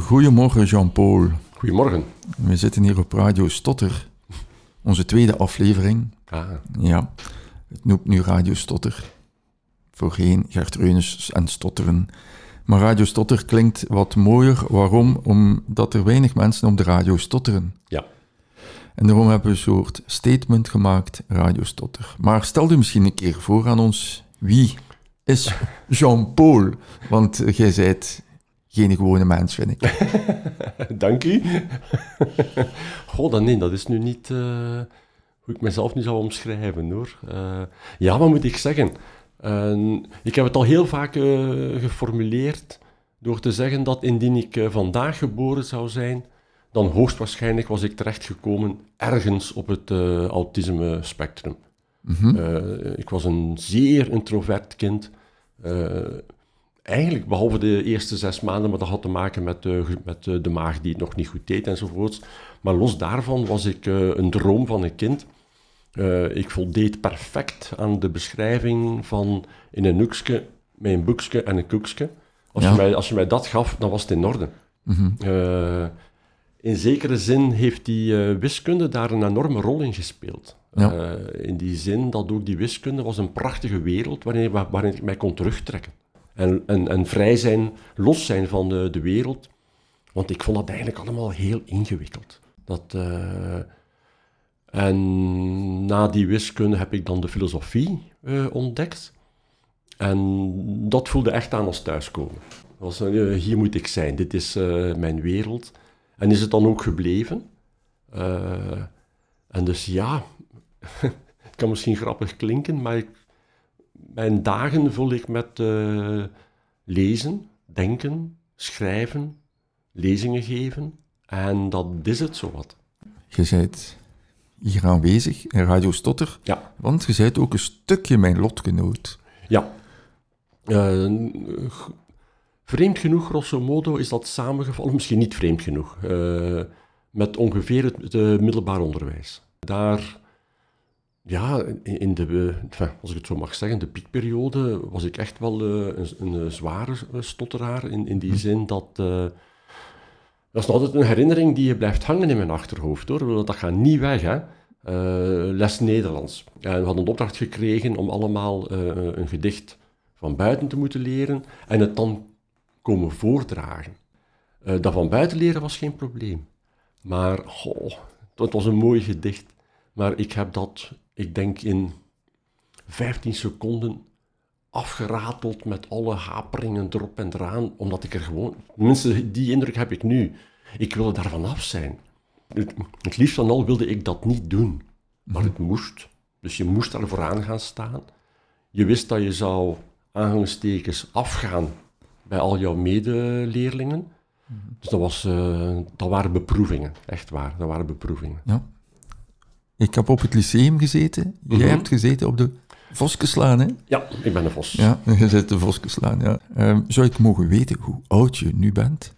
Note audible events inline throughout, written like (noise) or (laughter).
Goedemorgen Jean-Paul. Goedemorgen. We zitten hier op Radio Stotter, onze tweede aflevering. Ah, Ja, het noemt nu Radio Stotter. Voorheen Gert Reunis en Stotteren. Maar Radio Stotter klinkt wat mooier. Waarom? Omdat er weinig mensen op de radio stotteren. ja. En daarom hebben we een soort statement gemaakt, Radio Stotter. Maar stel je misschien een keer voor aan ons, wie is Jean-Paul? Want jij zijt geen gewone mens, vind ik. (laughs) Dank u. Goh, dan nee, dat is nu niet eh, hoe ik mezelf nu zou omschrijven, hoor. Eh, ja, wat moet ik zeggen? Eh, ik heb het al heel vaak eh, geformuleerd door te zeggen dat indien ik vandaag geboren zou zijn, dan hoogstwaarschijnlijk was ik terechtgekomen ergens op het eh, autisme-spectrum. Eh, ik was een zeer introvert kind. Eh, eigenlijk, behalve de eerste zes maanden, maar dat had te maken met, eh, met de maag die het nog niet goed deed enzovoorts. Maar los daarvan was ik een droom van een kind. Ik voldeed perfect aan de beschrijving van in een hoekje, met een boekje en een koekje. Als, Ja. je mij, als je mij dat gaf, dan was het in orde. Eh, in zekere zin heeft die wiskunde daar een enorme rol in gespeeld. Eh, in die zin dat ook die wiskunde was een prachtige wereld waarin, wa- waarin ik mij kon terugtrekken. En, en, en vrij zijn, los zijn van de, de wereld. Want ik vond dat eigenlijk allemaal heel ingewikkeld. Dat, eh, en na die wiskunde heb ik dan de filosofie eh, ontdekt. En dat voelde echt aan als thuiskomen. Was, hier moet ik zijn, dit is mijn wereld. En is het dan ook gebleven? En dus ja, (laughs) het kan misschien grappig klinken, maar ik, mijn dagen vul ik met eh, lezen, denken, schrijven, lezingen geven. En dat is het zowat. Je bent hier aanwezig in Radio Stotter, Ja, want je bent ook een stukje mijn lotgenoot. ja. Eh, vreemd genoeg, grosso modo, is dat samengevallen, (laughs) misschien niet vreemd genoeg, eh, met ongeveer het, het middelbaar onderwijs. Daar, ja, in de, eh, enfin, als ik het zo mag zeggen, de piekperiode was ik echt wel eh, een, een, eh, zware stotteraar, in, in die zin dat... dat is nog altijd een herinnering die je blijft hangen in mijn achterhoofd, hoor. Want Dat gaat niet weg, hè. Les Nederlands. En we hadden een opdracht gekregen om allemaal een gedicht van buiten te moeten leren en het dan komen voordragen. Dat van buiten leren was geen probleem. Maar, goh, het was een mooi gedicht. Maar ik heb dat, ik denk in 15 seconden afgerateld met alle haperingen erop en eraan, omdat ik er gewoon... Tenminste, die indruk heb ik nu. Ik wilde daar vanaf zijn. Het, het liefst van al wilde ik dat niet doen. Maar het moest. Dus je moest daar vooraan gaan staan. Je wist dat je zou aanhalingstekens afgaan bij al jouw medeleerlingen. Dus dat, was, eh, dat waren beproevingen, echt waar. Dat waren beproevingen. Ja. Ik heb op het lyceum gezeten. Jij Mhm. hebt gezeten op de Voskeslaan, hè? Ja, ik ben een vos. Ja, (laughs) je zit de Voskeslaan, ja. Ehm, zou ik mogen weten hoe oud je nu bent?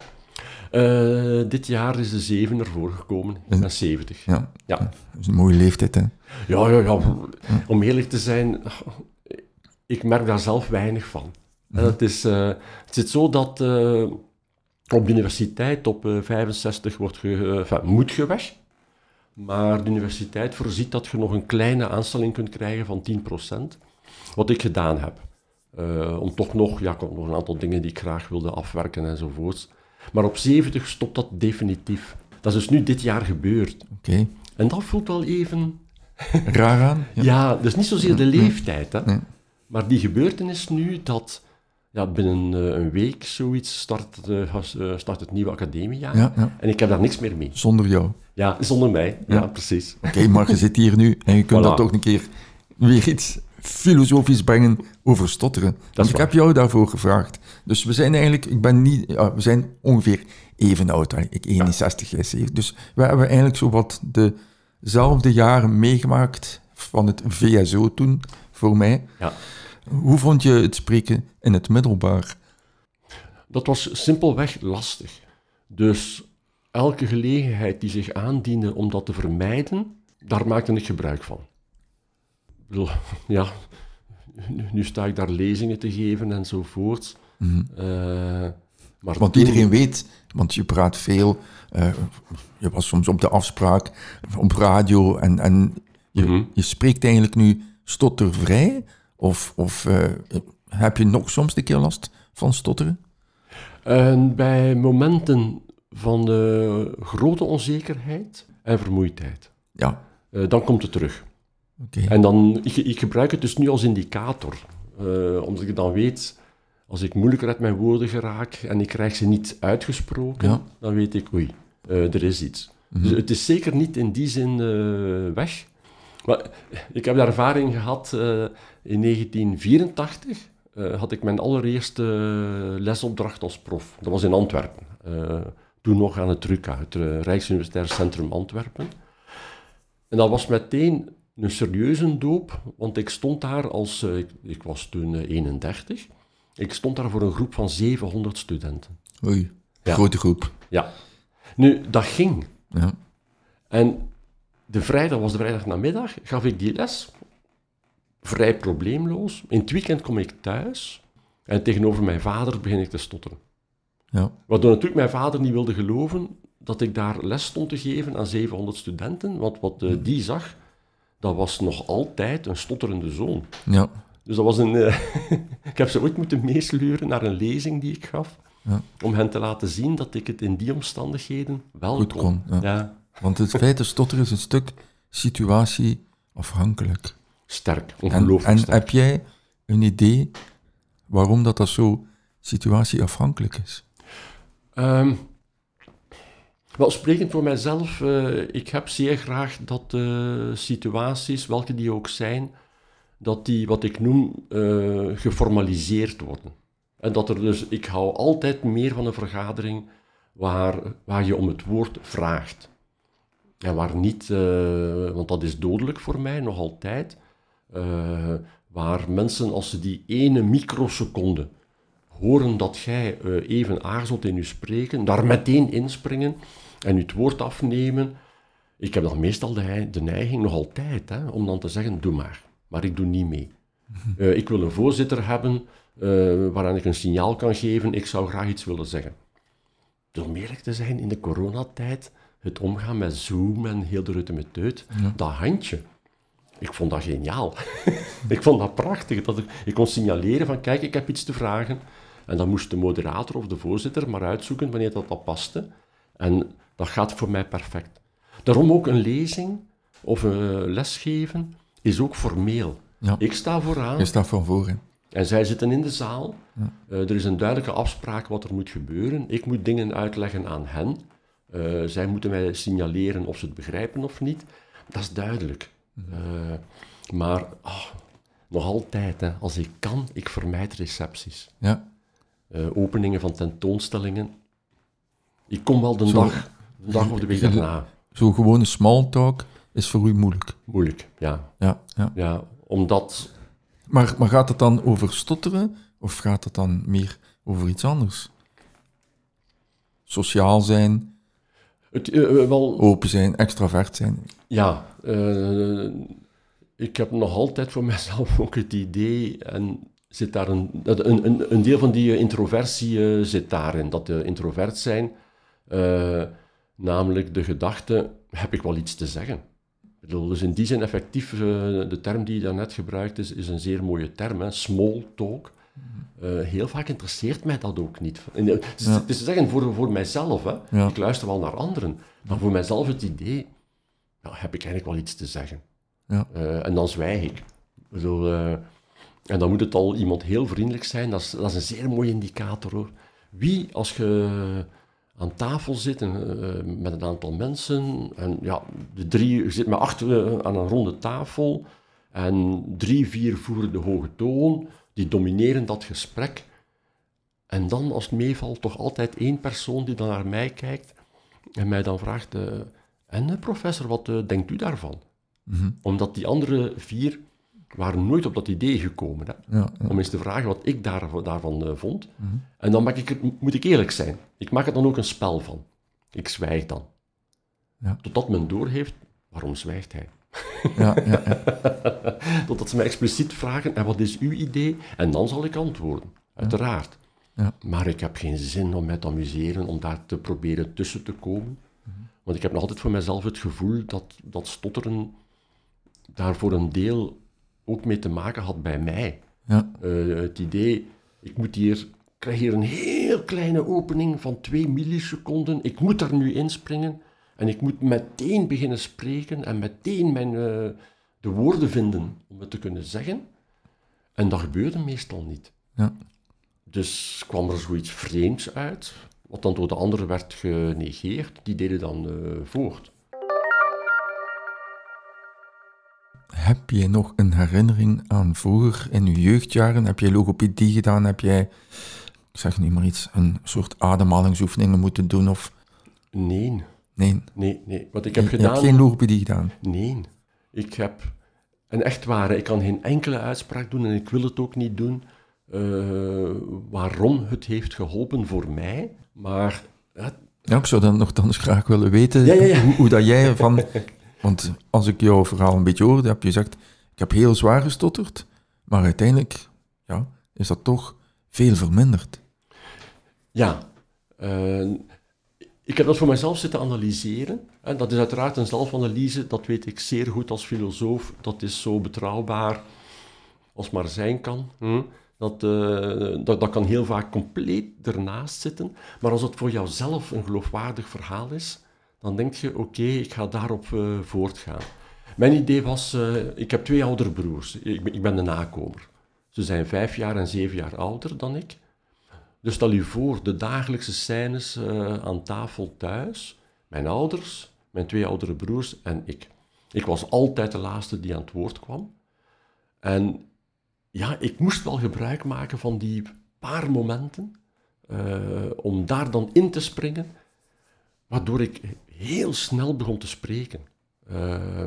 Eh, dit jaar is de zeven ervoor gekomen. Ik ben 70. Ja, Ja. dat is een mooie leeftijd, hè? Ja, ja, ja. Om eerlijk te zijn, ik merk daar zelf weinig van. En Het, is, eh, het zit zo dat eh, op de universiteit op eh, 65 wordt ge, moet je weg. Maar de universiteit voorziet dat je nog een kleine aanstelling kunt krijgen van 10%. Wat ik gedaan heb. Eh, om toch nog, ja, ik had nog een aantal dingen die ik graag wilde afwerken enzovoorts. Maar op 70 stopt dat definitief. Dat is dus nu dit jaar gebeurd. Oké. En dat voelt wel even Raar aan? Ja. (laughs) ja, dus niet zozeer de leeftijd, hè. Nee. maar die gebeurtenis nu dat ja, binnen eh, een week zoiets start, eh, eh, start het nieuwe academiejaar. Ja, ja. En ik heb daar niks meer mee. Zonder jou. Ja, zonder mij. Ja, Ja. precies. Oké, maar je zit hier nu en je kunt Voilà. dat toch een keer weer iets filosofisch brengen over stotteren. Want ik waar. heb jou daarvoor gevraagd. Dus we zijn eigenlijk, ik ben niet, ja, we zijn ongeveer even oud. Ik 61, jij 70. Dus we hebben eigenlijk zo wat dezelfde jaren meegemaakt van het VSO toen, voor mij. Ja. Hoe vond je het spreken in het middelbaar? Dat was simpelweg lastig. Dus elke gelegenheid die zich aandiende om dat te vermijden, daar maakte ik gebruik van. (laughs) Ja, nu, sta ik daar lezingen te geven enzovoorts. Eh, maar Want toen- iedereen weet, want je praat veel, eh, je was soms op de afspraak, op radio en, en je, Mhm. je spreekt eigenlijk nu stottervrij? Of, of eh, heb je nog soms een keer last van stotteren? En bij momenten van eh, grote onzekerheid en vermoeidheid, Ja, eh, dan komt het terug. oké. En dan, ik, ik gebruik het dus nu als indicator, eh, omdat ik dan weet, als ik moeilijker uit mijn woorden geraak en ik krijg ze niet uitgesproken, Ja. dan weet ik, oei, er is iets. Mhm. Dus het is zeker niet in die zin weg. Maar ik heb de ervaring gehad eh, in 1984. eh, had ik mijn allereerste lesopdracht als prof. Dat was in Antwerpen. Eh, toen nog aan het RUCA, het eh, Rijksuniversitair Centrum Antwerpen. En dat was meteen een serieuze doop, want ik stond daar als... eh, ik, ik was toen eh, 31. Ik stond daar voor een groep van 700 studenten. Oei, Ja. grote groep. Ja. Nu, dat ging. Ja. En de vrijdag was de vrijdag namiddag, gaf ik die les. Vrij probleemloos. In het weekend kom ik thuis en tegenover mijn vader begin ik te stotteren. Ja. Waardoor natuurlijk mijn vader niet wilde geloven dat ik daar les stond te geven aan 700 studenten. Want wat eh, die zag, dat was nog altijd een stotterende zoon. Ja. Dus dat was een... eh, (laughs) ik heb ze ooit moeten meesleuren naar een lezing die ik gaf. Ja. Om hen te laten zien dat ik het in die omstandigheden wel Goed kon, ja. ja. Want het feit dat stotteren is een stuk situatieafhankelijk. Sterk, En, ongelooflijk en sterk. heb jij een idee waarom dat, dat zo situatieafhankelijk is? Ehm, wel, sprekend voor mijzelf, eh, ik heb zeer graag dat situaties, welke die ook zijn, dat die, wat ik noem, eh, geformaliseerd worden. En dat er dus, ik hou altijd meer van een vergadering waar, waar je om het woord vraagt. En waar niet, eh, want dat is dodelijk voor mij, nog altijd, eh, waar mensen als ze die ene microseconde horen dat jij eh, even aarzelt in je spreken, daar meteen inspringen en je het woord afnemen. Ik heb dan meestal de, de neiging, nog altijd, hè, om dan te zeggen, doe maar. Maar ik doe niet mee. (laughs) Eh, ik wil een voorzitter hebben eh, waaraan ik een signaal kan geven, ik zou graag iets willen zeggen. Dus om eerlijk te zijn, in de coronatijd, het omgaan met Zoom en heel de rutte met teut, dat handje, ik vond dat geniaal. (laughs) ik vond dat prachtig. Dat ik, ik kon signaleren van, kijk, ik heb iets te vragen. En dan moest de moderator of de voorzitter maar uitzoeken wanneer dat, dat paste. En dat gaat voor mij perfect. Daarom ook een lezing of een lesgeven is ook formeel. Ja. Ik sta vooraan Je staat van voren. en zij zitten in de zaal. Eh, er is een duidelijke afspraak wat er moet gebeuren. Ik moet dingen uitleggen aan hen. Eh, zij moeten mij signaleren of ze het begrijpen of niet. Dat is duidelijk. Eh, maar ah, nog altijd, hè, als ik kan, ik vermijd recepties. Ja. Eh, openingen van tentoonstellingen. Ik kom wel de Zo. dag, de dag of de week daarna. Zo gewone small talk is voor u moeilijk. Moeilijk, ja. Ja, ja. ja omdat Maar, maar gaat het dan over stotteren of gaat het dan meer over iets anders? Sociaal zijn, het, eh, wel, open zijn, extravert zijn. Ja, eh, ik heb nog altijd voor (laughs) mezelf ook het idee, en zit daar een, een, een, een deel van die eh, introversie eh, zit daarin, dat de introvert zijn, eh, namelijk de gedachte, heb ik wel iets te zeggen? Dus in die zin effectief, eh, de term die je daarnet gebruikt is, is een zeer mooie term, hè, small talk. Eh, heel vaak interesseert mij dat ook niet. En, eh, Het is, Ja. het is te zeggen voor, voor mijzelf, hè. Ja. ik luister wel naar anderen, maar voor mijzelf het idee, ja, heb ik eigenlijk wel iets te zeggen. Ja. Eh, en dan zwijg ik. Bedoel, eh, en dan moet het al iemand heel vriendelijk zijn. Dat is, dat is een zeer mooie indicator hoor. Wie, als je aan tafel zit en, eh, met een aantal mensen, en ja, de drie, je zit met acht eh, aan een ronde tafel, en drie, vier voeren de hoge toon, die domineren dat gesprek. En dan, als het meevalt, toch altijd één persoon die dan naar mij kijkt en mij dan vraagt: En eh, professor, wat eh, denkt u daarvan? Mhm. Omdat die andere vier waren nooit op dat idee gekomen. Hè? Ja, ja. Om eens te vragen wat ik daar, daarvan eh, vond. En dan maak ik het, moet ik eerlijk zijn. Ik maak er dan ook een spel van. Ik zwijg dan. Ja. Totdat men doorheeft, waarom zwijgt hij? Ja, ja, ja. (laughs) Totdat ze mij expliciet vragen, en wat is uw idee? En dan zal ik antwoorden, uiteraard. Ja. Maar ik heb geen zin om mij te amuseren, om daar te proberen tussen te komen. Want ik heb nog altijd voor mezelf het gevoel dat, dat stotteren daar voor een deel ook mee te maken had bij mij. Ja. Eh, het idee, ik moet hier, krijg hier een heel kleine opening van 2 milliseconden. Ik moet daar nu inspringen en ik moet meteen beginnen spreken en meteen mijn, eh, de woorden vinden om het te kunnen zeggen. En dat gebeurde meestal niet. Ja. Dus kwam er zoiets vreemds uit, wat dan door de anderen werd genegeerd. Die deden dan eh, voort. Heb je nog een herinnering aan vroeger in je jeugdjaren? Heb je logopedie gedaan? Heb jij, ik zeg niet maar iets, een soort ademhalingsoefeningen moeten doen? Of Nee, nee, nee, nee. Wat ik heb je gedaan... hebt geen logopedie gedaan. Nee, ik heb een echt ware. Ik kan geen enkele uitspraak doen en ik wil het ook niet doen. eh, waarom het heeft geholpen voor mij. Maar ja, Ja, ik zou dan nogthans graag willen weten Ja, ja, ja. Hoe, hoe dat jij van... (laughs) Want als ik jouw verhaal een beetje hoorde, heb je gezegd, ik heb heel zwaar gestotterd, maar uiteindelijk ja, is dat toch veel verminderd. ja eh, ik heb dat voor mezelf zitten analyseren. En dat is uiteraard een zelfanalyse, dat weet ik zeer goed als filosoof. Dat is zo betrouwbaar als maar zijn kan. Hm? Dat, eh, dat, dat kan heel vaak compleet ernaast zitten. Maar als het voor jouzelf een geloofwaardig verhaal is, dan denk je, oké, ik ga daarop eh, voortgaan. Mijn idee was, eh, ik heb twee oudere broers. Ik, ik ben de nakomer. Ze zijn vijf jaar en zeven jaar ouder dan ik. Dus stel je voor, de dagelijkse scènes aan tafel thuis. Mijn ouders, mijn twee oudere broers en ik. Ik was altijd de laatste die aan het woord kwam. En ja, ik moest wel gebruik maken van die paar momenten eh, om daar dan in te springen, waardoor ik heel snel begon te spreken. Eh,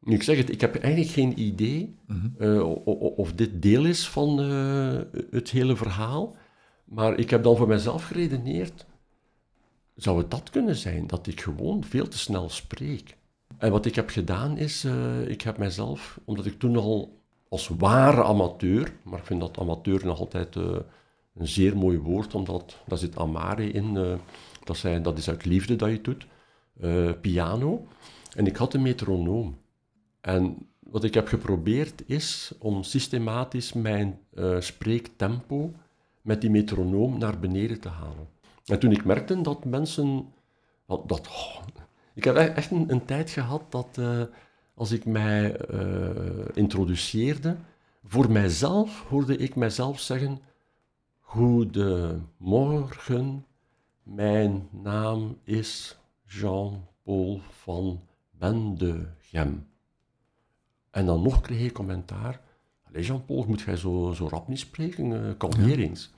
nu, ik zeg het, ik heb eigenlijk geen idee eh, o- o- of dit deel is van eh, het hele verhaal, maar ik heb dan voor mezelf geredeneerd, zou het dat kunnen zijn, dat ik gewoon veel te snel spreek? En wat ik heb gedaan is, eh, ik heb mijzelf, omdat ik toen al als ware amateur, maar ik vind dat amateur nog altijd eh, een zeer mooi woord, omdat daar zit amare in, eh, dat, zijn, dat is uit liefde dat je het doet, eh, piano. En ik had een metronoom. En wat ik heb geprobeerd is om systematisch mijn spreektempo met die metronoom naar beneden te halen. En toen ik merkte dat mensen... Dat, oh, ik heb e- echt een, een tijd gehad dat als ik mij eh, introduceerde, voor mijzelf hoorde ik mijzelf zeggen... Goedemorgen, mijn naam is Jean-Paul van Bendegem. En dan nog kreeg ik commentaar. Allee Jean-Paul, moet jij zo, zo rap niet spreken? Uh, kalmeer eens.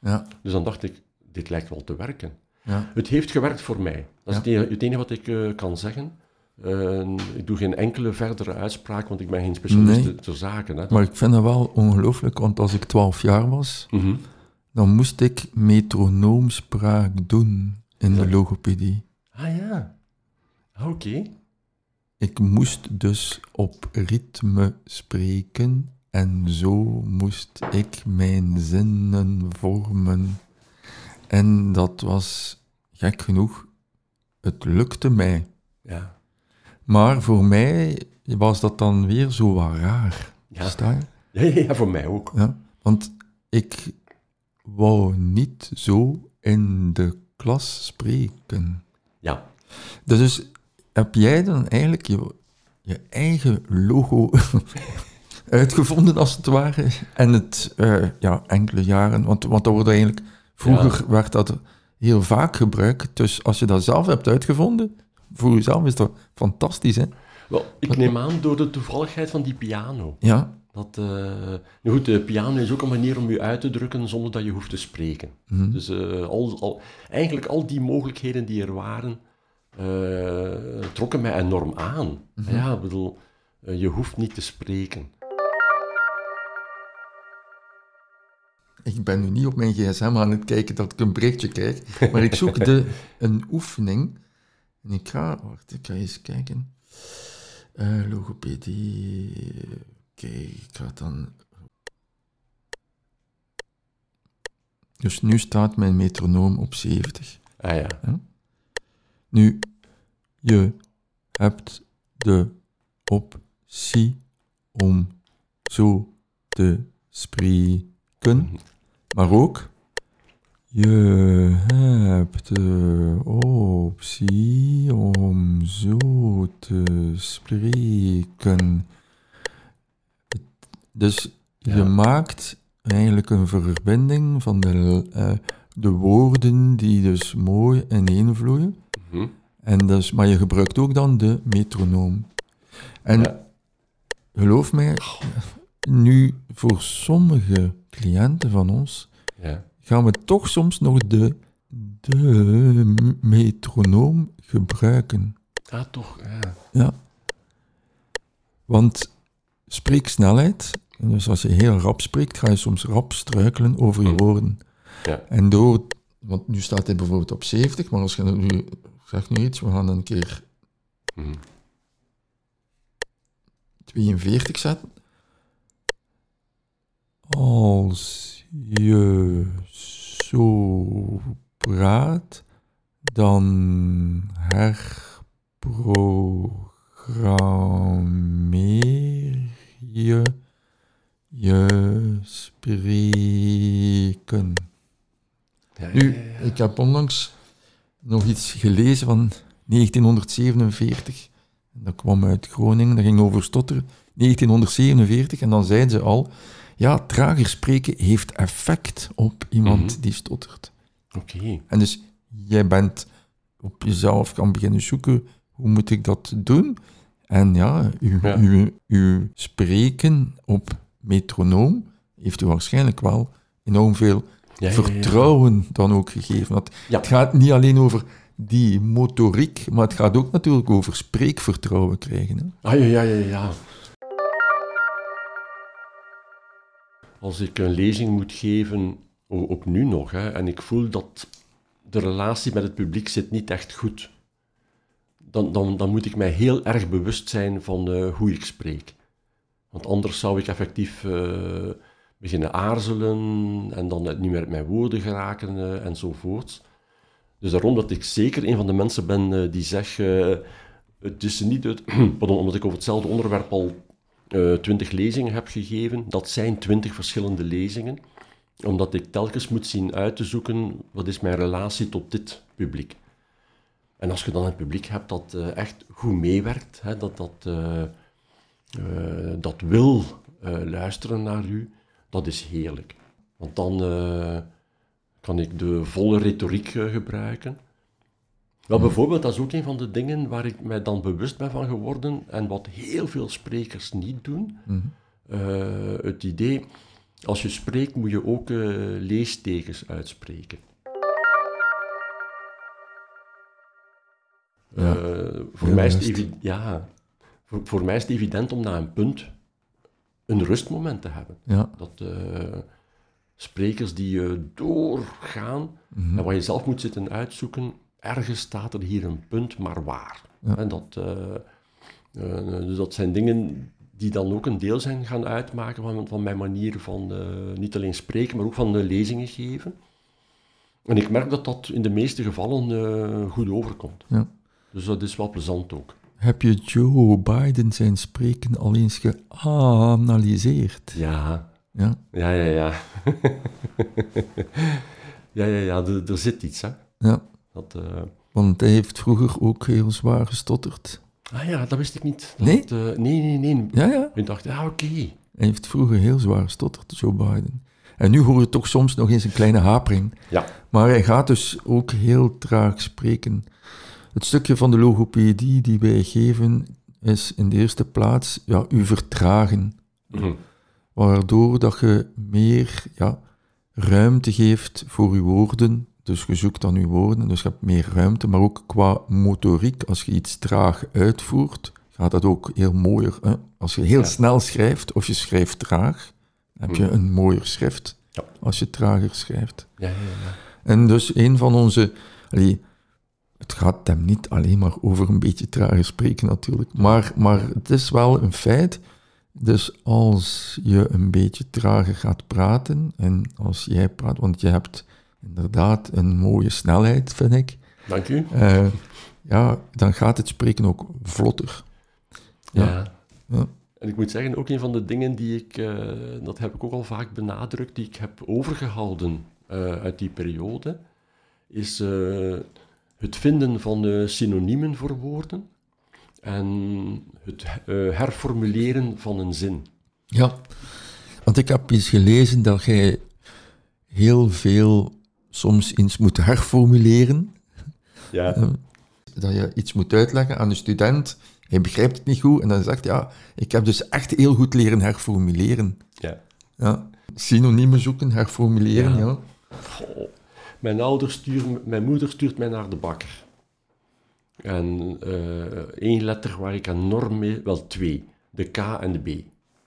Ja, Dus dan dacht ik, dit lijkt wel te werken. ja, Het heeft gewerkt voor mij. Dat is het, enige, het enige wat ik eh, kan zeggen. Eh, ik doe geen enkele verdere uitspraak, want ik ben geen specialist Nee. ter zaken. Hè. maar ik vind het wel ongelooflijk, want als ik 12 jaar was, Mhm. dan moest ik metronoomspraak doen in de logopedie. Ah ja, Ah, oké. Ik moest dus op ritme spreken en zo moest ik mijn zinnen vormen. En dat was gek genoeg, het lukte mij. Ja. Maar voor mij was dat dan weer zo wat raar. Ja. Je? Ja, voor mij ook. Ja, want ik wou niet zo in de klas spreken. Ja, Dus heb jij dan eigenlijk je, je eigen logo (laughs) uitgevonden, als het ware? En het, eh, ja, enkele jaren, want, want dat wordt eigenlijk, vroeger werd dat heel vaak gebruikt. Dus als je dat zelf hebt uitgevonden, voor jezelf is dat fantastisch, hè? wel, ik neem aan door de toevalligheid van die piano. Ja, Dat, eh, nou goed, de piano is ook een manier om je uit te drukken zonder dat je hoeft te spreken. Mhm. Dus eh, al, al, eigenlijk al die mogelijkheden die er waren, eh, trokken mij enorm aan. Mhm. Ja, ik bedoel, je hoeft niet te spreken. ik ben nu niet op mijn gsm aan het kijken dat ik een berichtje krijg, maar ik zoek de, (laughs) een oefening. En ik ga, wacht, ik ga eens kijken. Eh, logopedie. Oké, ik ga dan. Dus nu staat mijn metronoom op 70. Ah ja. Nu, je hebt de optie om zo te spreken, maar ook je hebt de optie om zo te spreken. Dus Ja. je maakt eigenlijk een verbinding van de, eh, de woorden die dus mooi ineenvloeien. Mhm. En dus, maar je gebruikt ook dan de metronoom. En Ja. geloof mij, nu voor sommige cliënten van ons Ja. Gaan we toch soms nog de, de metronoom gebruiken. Ah, toch. Ja. Ja. Want spreeksnelheid, dus als je heel rap spreekt, ga je soms rap struikelen over je Mm. woorden. Ja. En door, want nu staat hij bijvoorbeeld op 70, maar als je nu, zeg nu iets, we gaan een keer Mhm. 42 zetten. Als je zo praat, dan herprogrammeer je je spreken. Ja, Nu, ja, ik heb onlangs nog iets gelezen van 1947. Dat kwam uit Groningen, dat ging over stotteren. 1947, en dan zeiden ze al, ja, trager spreken heeft effect op iemand Mhm. die stottert. Oké. En dus jij bent op jezelf gaan beginnen zoeken, hoe moet ik dat doen? En ja, uw, Ja. uw, uw spreken op metronoom heeft u waarschijnlijk wel enorm veel Ja, ja, ja. vertrouwen dan ook gegeven. Ja. Het gaat niet alleen over die motoriek, maar het gaat ook natuurlijk over spreekvertrouwen krijgen. Hè? Ah, ja, ja, ja, ja. Als ik een lezing moet geven, ook nu nog, hè, en ik voel dat de relatie met het publiek zit niet echt goed, dan, dan, dan moet ik mij heel erg bewust zijn van eh, hoe ik spreek. Want anders zou ik effectief eh, beginnen aarzelen en dan niet meer uit mijn woorden geraken eh, enzovoort. Dus daarom dat ik zeker een van de mensen ben die zegt, het is niet het, (clears throat) pardon, omdat ik over hetzelfde onderwerp al twintig lezingen heb gegeven. Dat zijn twintig verschillende lezingen, omdat ik telkens moet zien uit te zoeken wat is mijn relatie tot dit publiek. En als je dan een publiek hebt dat eh, echt goed meewerkt, hè, dat, dat, eh, eh, dat wil eh, luisteren naar u, dat is heerlijk. Want dan eh, kan ik de volle retoriek eh, gebruiken. Wel, bijvoorbeeld, dat is ook een van de dingen waar ik mij dan bewust ben van geworden en wat heel veel sprekers niet doen. Mhm. Eh, het idee, als je spreekt moet je ook eh, leestekens uitspreken. Ja, Eh, voor, mij is het ja, voor, voor mij is het evident om na een punt een rustmoment te hebben. Ja. Dat sprekers die doorgaan Mhm. en waar je zelf moet zitten uitzoeken, ergens staat er hier een punt, maar waar. Ja. En dat, eh, eh, dus dat zijn dingen die dan ook een deel zijn gaan uitmaken van, van mijn manier van eh, niet alleen spreken, maar ook van de lezingen geven. En ik merk dat dat in de meeste gevallen eh, goed overkomt. Ja. Dus dat is wel plezant ook. Heb je Joe Biden zijn spreken al eens geanalyseerd? Ja, Ja. ja, ja, ja. (laughs) ja, ja, ja, er, er zit iets, hè. ja. Dat, eh, Want hij heeft vroeger ook heel zwaar gestotterd. Ah ja, dat wist ik niet. Dat Nee? eh, nee, nee, nee. Ja, ja. Ik dacht, ja, oké. Hij heeft vroeger heel zwaar gestotterd, Joe Biden. En nu hoor je toch soms nog eens een kleine hapering. Ja. Maar hij gaat dus ook heel traag spreken. Het stukje van de logopedie die wij geven is in de eerste plaats ja, u vertragen. Mhm. Waardoor dat je meer ja, ruimte geeft voor uw woorden. Dus je zoekt dan uw woorden, dus je hebt meer ruimte. Maar ook qua motoriek, als je iets traag uitvoert, gaat dat ook heel mooier. Hè? Als je heel Ja. snel schrijft of je schrijft traag, heb je Mhm. een mooier schrift. Ja. Als je trager schrijft. Ja. En dus een van onze. allee, het gaat hem niet alleen maar over een beetje trager spreken natuurlijk. Maar, maar het is wel een feit. Dus als je een beetje trager gaat praten, en als jij praat, want je hebt inderdaad een mooie snelheid, vind ik. Dank u. Eh, ja, dan gaat het spreken ook vlotter. Ja. Ja. Ja. En ik moet zeggen, ook een van de dingen die ik, eh, dat heb ik ook al vaak benadrukt, die ik heb overgehouden eh, uit die periode, is het vinden van synoniemen voor woorden en het herformuleren van een zin. Ja, want ik heb eens gelezen dat jij heel veel soms iets moet herformuleren. Ja, (laughs) Eh, dat je iets moet uitleggen aan een student, hij begrijpt het niet goed en dan zegt ja, ik heb dus echt heel goed leren herformuleren. ja. Ja. Synoniemen zoeken, herformuleren, ja. Ja. Goh. Mijn, ouders sturen, mijn moeder stuurt mij naar de bakker. En eh, één letter waar ik enorm mee... Wel, twee. De K en de B.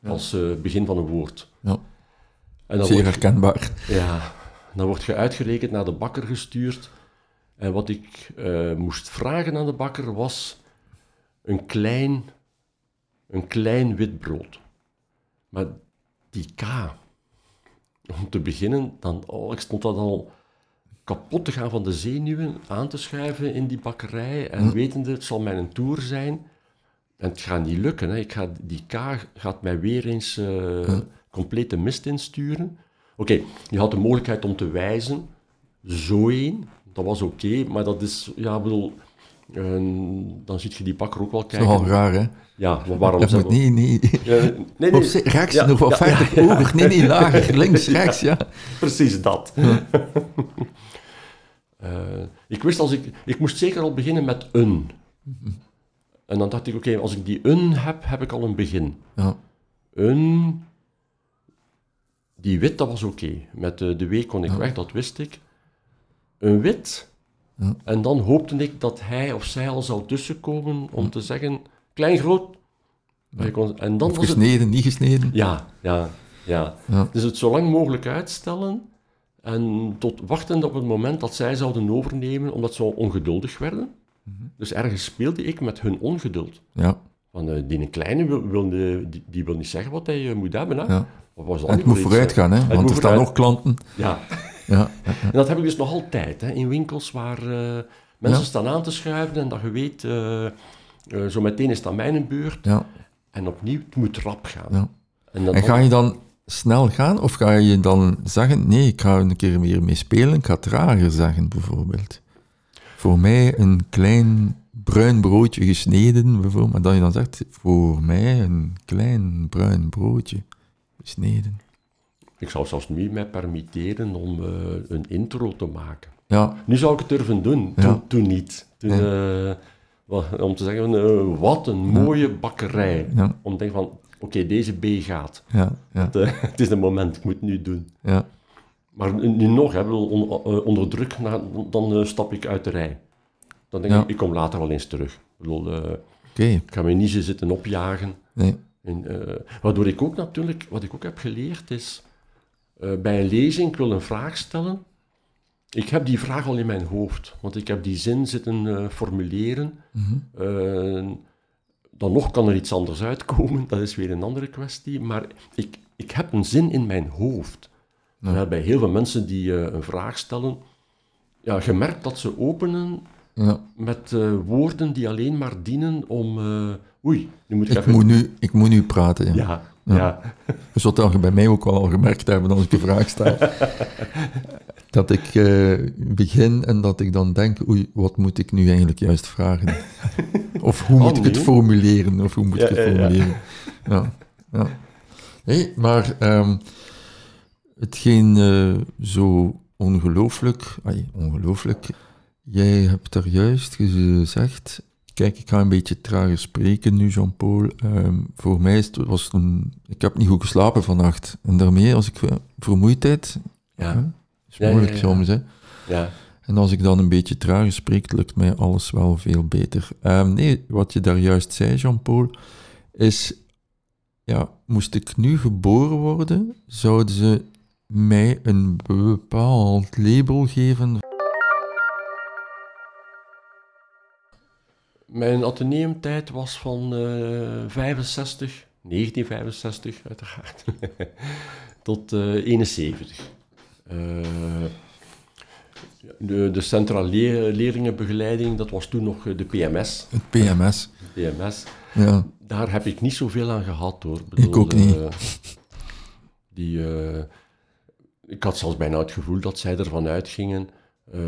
Als eh, begin van een woord. ja. En dan Zeer herkenbaar. ja, dan word je uitgerekend naar de bakker gestuurd. En wat ik eh, moest vragen aan de bakker was een klein, een klein wit brood. Maar die K, om te beginnen, dan, oh, ik stond dat al kapot te gaan van de zenuwen, aan te schuiven in die bakkerij en wetende, het zal mijn tour zijn. En het gaat niet lukken. Hè. Ik ga, die K gaat mij weer eens eh complete mist insturen. Oké, je had de mogelijkheid om te wijzen. Zo één, dat was oké, maar dat is, ja, ik bedoel, eh, dan ziet je die bakker ook wel Dat is kijken. nogal raar, hè? Ja, maar waarom Dat moet niet, niet. Ja, nee, nee. Rechts Ja, nog ja, verder ja, ja. over. Nee, nee, lager. (laughs) Links, rechts, ja. Precies dat. (laughs) Eh, ik wist als ik... Ik moest zeker al beginnen met een. En dan dacht ik, oké, als ik die een heb, heb ik al een begin. Ja, Een... Die wit, dat was oké. Met de, de W kon ik weg, dat wist ik. Een wit. Ja. En dan hoopte ik dat hij of zij al zou tussenkomen om te zeggen, klein, groot. Kon- En dan of was het... gesneden, niet gesneden. Ja, ja, ja. Dus het zo lang mogelijk uitstellen en tot wachten op het moment dat zij zouden overnemen, omdat ze ongeduldig werden. Mhm. Dus ergens speelde ik met hun ongeduld. Ja, Van, eh, die kleine wil, wil, eh, die, die wil niet zeggen wat hij eh, moet hebben. Hè? ja. Was dat het moet vooruit gaan, hè? Want er staan nog klanten. Ja, Ja, en dat heb ik dus nog altijd hè, in winkels waar eh, mensen Ja. staan aan te schuiven en dat je weet, eh, eh, zo meteen is aan mijn beurt. ja, En opnieuw, het moet rap gaan. ja. En, dan, En ga je dan snel gaan of ga je dan zeggen, nee, ik ga een keer meer mee spelen, ik ga trager zeggen, bijvoorbeeld. Voor mij een klein bruin broodje gesneden, bijvoorbeeld, maar dat je dan zegt, voor mij een klein bruin broodje Ik zou zelfs nu mij permitteren om eh, een intro te maken. Ja, Nu zou ik het durven doen, toen, Ja. toen niet. Toen, Nee. eh, om te zeggen, eh, wat een mooie bakkerij. ja, Om te denken van, oké, deze B gaat. ja, ja, Het, het is een moment, ik moet het nu doen. ja. Maar nu nog, hè, onder druk, na- dan stap ik uit de rij. Dan denk ik, ik kom later wel eens terug. Ik bedoel, ik ga me niet zitten opjagen. nee, En, eh, waardoor ik ook natuurlijk, wat ik ook heb geleerd is, eh, bij een lezing, ik wil een vraag stellen. Ik heb die vraag al in mijn hoofd, want ik heb die zin zitten eh, formuleren. Mhm. Dan nog kan er iets anders uitkomen, dat is weer een andere kwestie. Maar ik, ik heb een zin in mijn hoofd. Bij heel veel mensen die een vraag stellen, ja, je merkt dat ze openen ja. met woorden die alleen maar dienen om... oei, nu moet ik, Ik even... moet nu, ik moet nu praten, ja. Ja, Ja. ja. Je zult dat bij mij ook wel al gemerkt hebben als ik een vraag stel. (laughs) dat ik eh, begin en dat ik dan denk, oei, wat moet ik nu eigenlijk juist vragen? Of hoe (laughs) Oh, moet ik het formuleren? Of hoe moet ik Ja, het ja, ja. formuleren? Ja, ja. Nee, maar ehm, hetgeen eh, zo ongelooflijk, ongelooflijk, jij hebt daar juist gezegd, kijk, ik ga een beetje trager spreken nu, Jean-Paul. Ehm, voor mij is het, was het een, ik heb niet goed geslapen vannacht. En daarmee, als ik eh, vermoeidheid, Ja. hè, is ja, moeilijk ja. soms, hè. ja. En als ik dan een beetje trager spreek, lukt mij alles wel veel beter. Ehm, nee, wat je daar juist zei, Jean-Paul, is, ja, moest ik nu geboren worden, zouden ze mij een bepaald label geven. Mijn ateneumtijd was van eh 65, 1965 uiteraard, (laughs) tot eh 71. Eh, De, de centrale le- leerlingenbegeleiding, dat was toen nog eh, de PMS. Het PMS. PMS. Ja, Daar heb ik niet zoveel aan gehad hoor. Ik ook niet. die, ik had zelfs bijna het gevoel dat zij ervan uitgingen. Eh,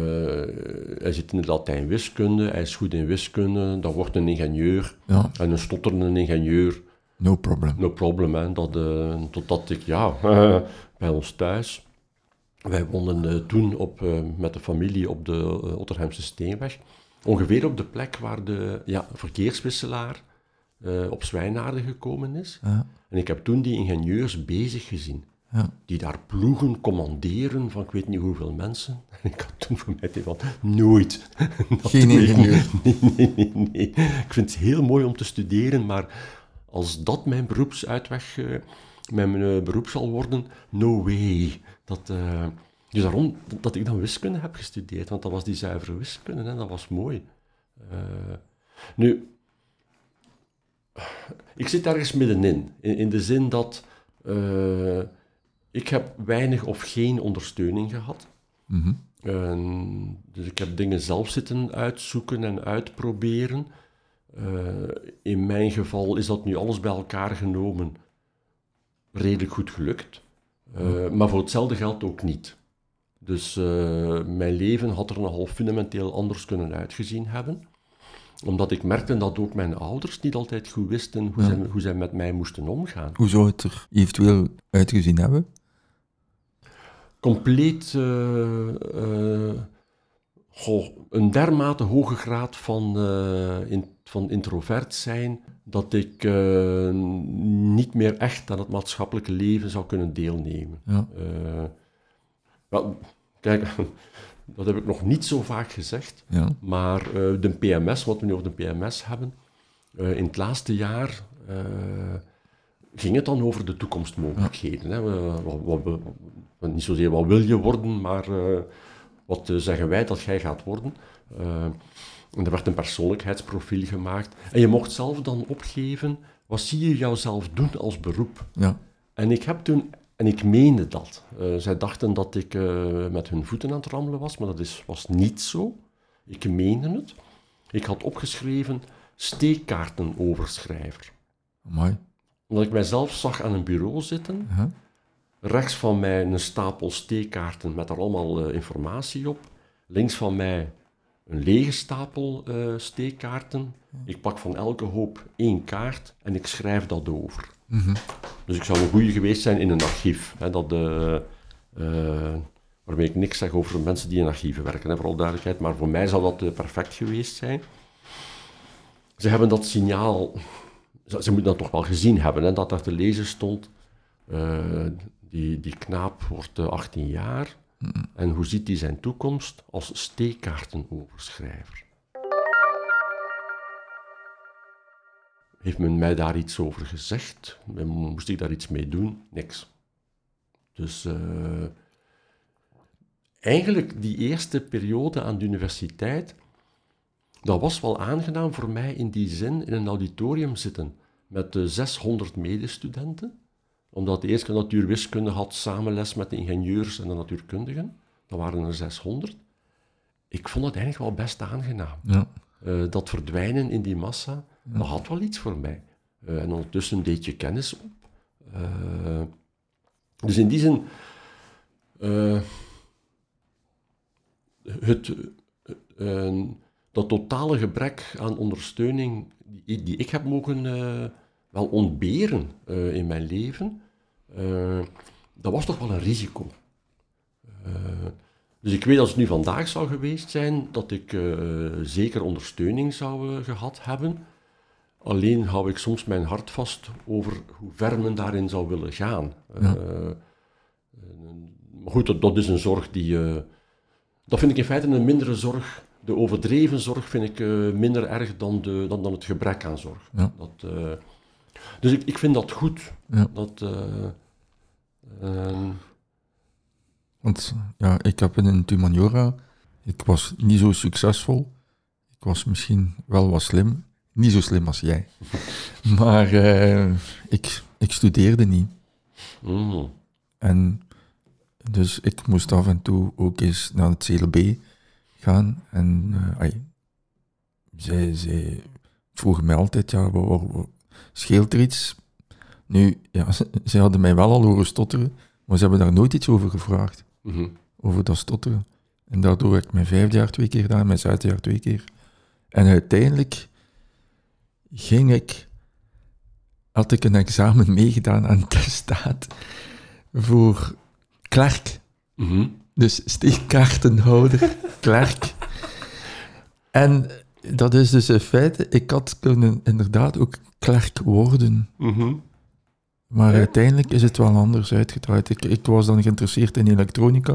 hij zit in de Latijn-wiskunde, hij is goed in wiskunde, dat wordt een ingenieur. ja, En een stotterende ingenieur, no problem. no problem. Hè, dat, eh, totdat ik, ja, (laughs) bij ons thuis. Wij woonden eh, toen op, met de familie op de Otterhemse Steenweg. Ongeveer op de plek waar de ja, verkeerswisselaar op Zwijnaarden gekomen is. Ja, En ik heb toen die ingenieurs bezig gezien. Ja. Die daar ploegen commanderen van ik weet niet hoeveel mensen. En (laughs) ik had toen voor mij het van, nooit. (laughs) Geen ingenieur. (laughs) Nee, nee, nee, nee. Ik vind het heel mooi om te studeren, maar als dat mijn beroepsuitweg, eh, mijn eh, beroep zal worden, no way. Dat, eh, dus daarom dat ik dan wiskunde heb gestudeerd, want dat was die zuivere wiskunde, hè, dat was mooi. Nu, ik zit ergens middenin, in, in de zin dat ik heb weinig of geen ondersteuning gehad. Mhm. En dus ik heb dingen zelf zitten uitzoeken en uitproberen. Eh, in mijn geval is dat nu alles bij elkaar genomen redelijk goed gelukt. Eh, Maar voor hetzelfde geld ook niet. Dus eh, mijn leven had er nogal fundamenteel anders kunnen uitgezien hebben. Omdat ik merkte dat ook mijn ouders niet altijd goed wisten hoe, Ja. zij, hoe zij met mij moesten omgaan. Hoe zou het er eventueel uitgezien hebben? Compleet eh, eh, goh, een dermate hoge graad van, eh, in, van introvert zijn dat ik niet meer echt aan het maatschappelijke leven zou kunnen deelnemen. Ja, wel, kijk, (laughs) dat heb ik nog niet zo vaak gezegd, ja, maar de PMS, wat we nu over de PMS hebben, in het laatste jaar ging het dan over de toekomstmogelijkheden. Hè? Wat, wat- niet zozeer wat wil je worden, maar eh, wat eh, zeggen wij dat jij gaat worden. Eh, en er werd een persoonlijkheidsprofiel gemaakt. En je mocht zelf dan opgeven, wat zie je jouzelf doen als beroep? ja, En ik heb toen, en ik meende dat. Zij dachten dat ik met hun voeten aan het rammelen was, maar dat is, was niet zo. Ik meende het. Ik had opgeschreven steekkaartenoverschrijver. mooi. Omdat ik mijzelf zag aan een bureau zitten, rechts van mij een stapel steekkaarten met er allemaal eh, informatie op. Links van mij een lege stapel eh, steekkaarten. Ik pak van elke hoop één kaart en ik schrijf dat over. mhm. Dus ik zou een goede geweest zijn in een archief. Hè, dat, eh, eh, waarmee ik niks zeg over mensen die in archieven werken, hè, voor alle duidelijkheid. Maar voor mij zou dat perfect geweest zijn. Ze hebben dat signaal... Ze, ze moeten dat toch wel gezien hebben, hè, dat daar te lezen stond. Die, die knaap wordt eh, 18 jaar. En hoe ziet hij zijn toekomst? Als steekkaartenoverschrijver. Heeft men mij daar iets over gezegd? Moest ik daar iets mee doen? Niks. Dus eh, eigenlijk die eerste periode aan de universiteit, dat was wel aangenaam voor mij in die zin in een auditorium zitten met de 600 medestudenten. Omdat de eerste natuurwiskunde had samen les met de ingenieurs en de natuurkundigen. Dat waren er 600. Ik vond het eigenlijk wel best aangenaam. ja, Eh, dat verdwijnen in die massa, dat had wel iets voor mij. Eh, en ondertussen deed je kennis op. Eh, dus in die zin, het, dat totale gebrek aan ondersteuning die, die ik heb mogen wel ontberen eh, in mijn leven, eh, dat was toch wel een risico. Eh, dus ik weet als het nu vandaag zou geweest zijn, dat ik zeker ondersteuning zou eh, gehad hebben. Alleen hou ik soms mijn hart vast over hoe ver men daarin zou willen gaan. Ja. Maar goed, dat, dat is een zorg die... dat vind ik in feite een mindere zorg. De overdreven zorg vind ik minder erg dan, de, dan, dan het gebrek aan zorg. Ja. Dat, dus ik, ik vind dat goed. Ja. Dat, eh, ehm, Want ja, ik heb in een humaniora, ik was niet zo succesvol. Ik was misschien wel wat slim. Niet zo slim als jij. (laughs) Maar eh, ik, ik studeerde niet. mm, En Dus ik moest af en toe ook eens naar het CLB gaan. En uh, zij, zij vroegen mij altijd, ja, wat, scheelt er iets? Nu, ja, ze, ze, hadden mij wel al horen stotteren, maar ze hebben daar nooit iets over gevraagd. Mm -hmm. Over dat stotteren. En daardoor heb ik mijn vijfde jaar twee keer gedaan, mijn zesde jaar twee keer. En uiteindelijk ging ik, had ik een examen meegedaan aan testaat voor klerk. Mm -hmm. Dus steekkaartenhouder, klerk. (laughs) En dat is dus een feit. Ik had kunnen inderdaad ook klerk worden. Mm -hmm. Maar ja. uiteindelijk is het wel anders uitgedraaid. Ik, ik, was dan geïnteresseerd in elektronica.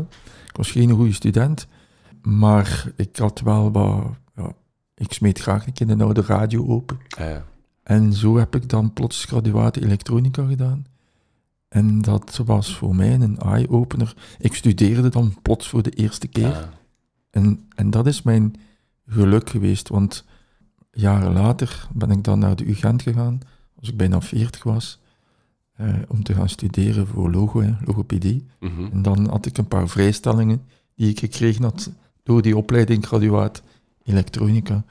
Ik was geen goede student. Maar ik had wel wat... Ja, ik smeet graag een keer een oude radio open. Ja, ja. En zo heb ik dan plots graduate elektronica gedaan. En dat was voor mij een eye-opener. Ik studeerde dan plots voor de eerste keer. Ja. En, en dat is mijn geluk geweest, want jaren later ben ik dan naar de UGent gegaan, als ik bijna 40 was, eh, om te gaan studeren voor logo, hè, logopedie. Mm -hmm. En dan had ik een paar vrijstellingen die ik gekregen had door die opleiding graduaat elektronica.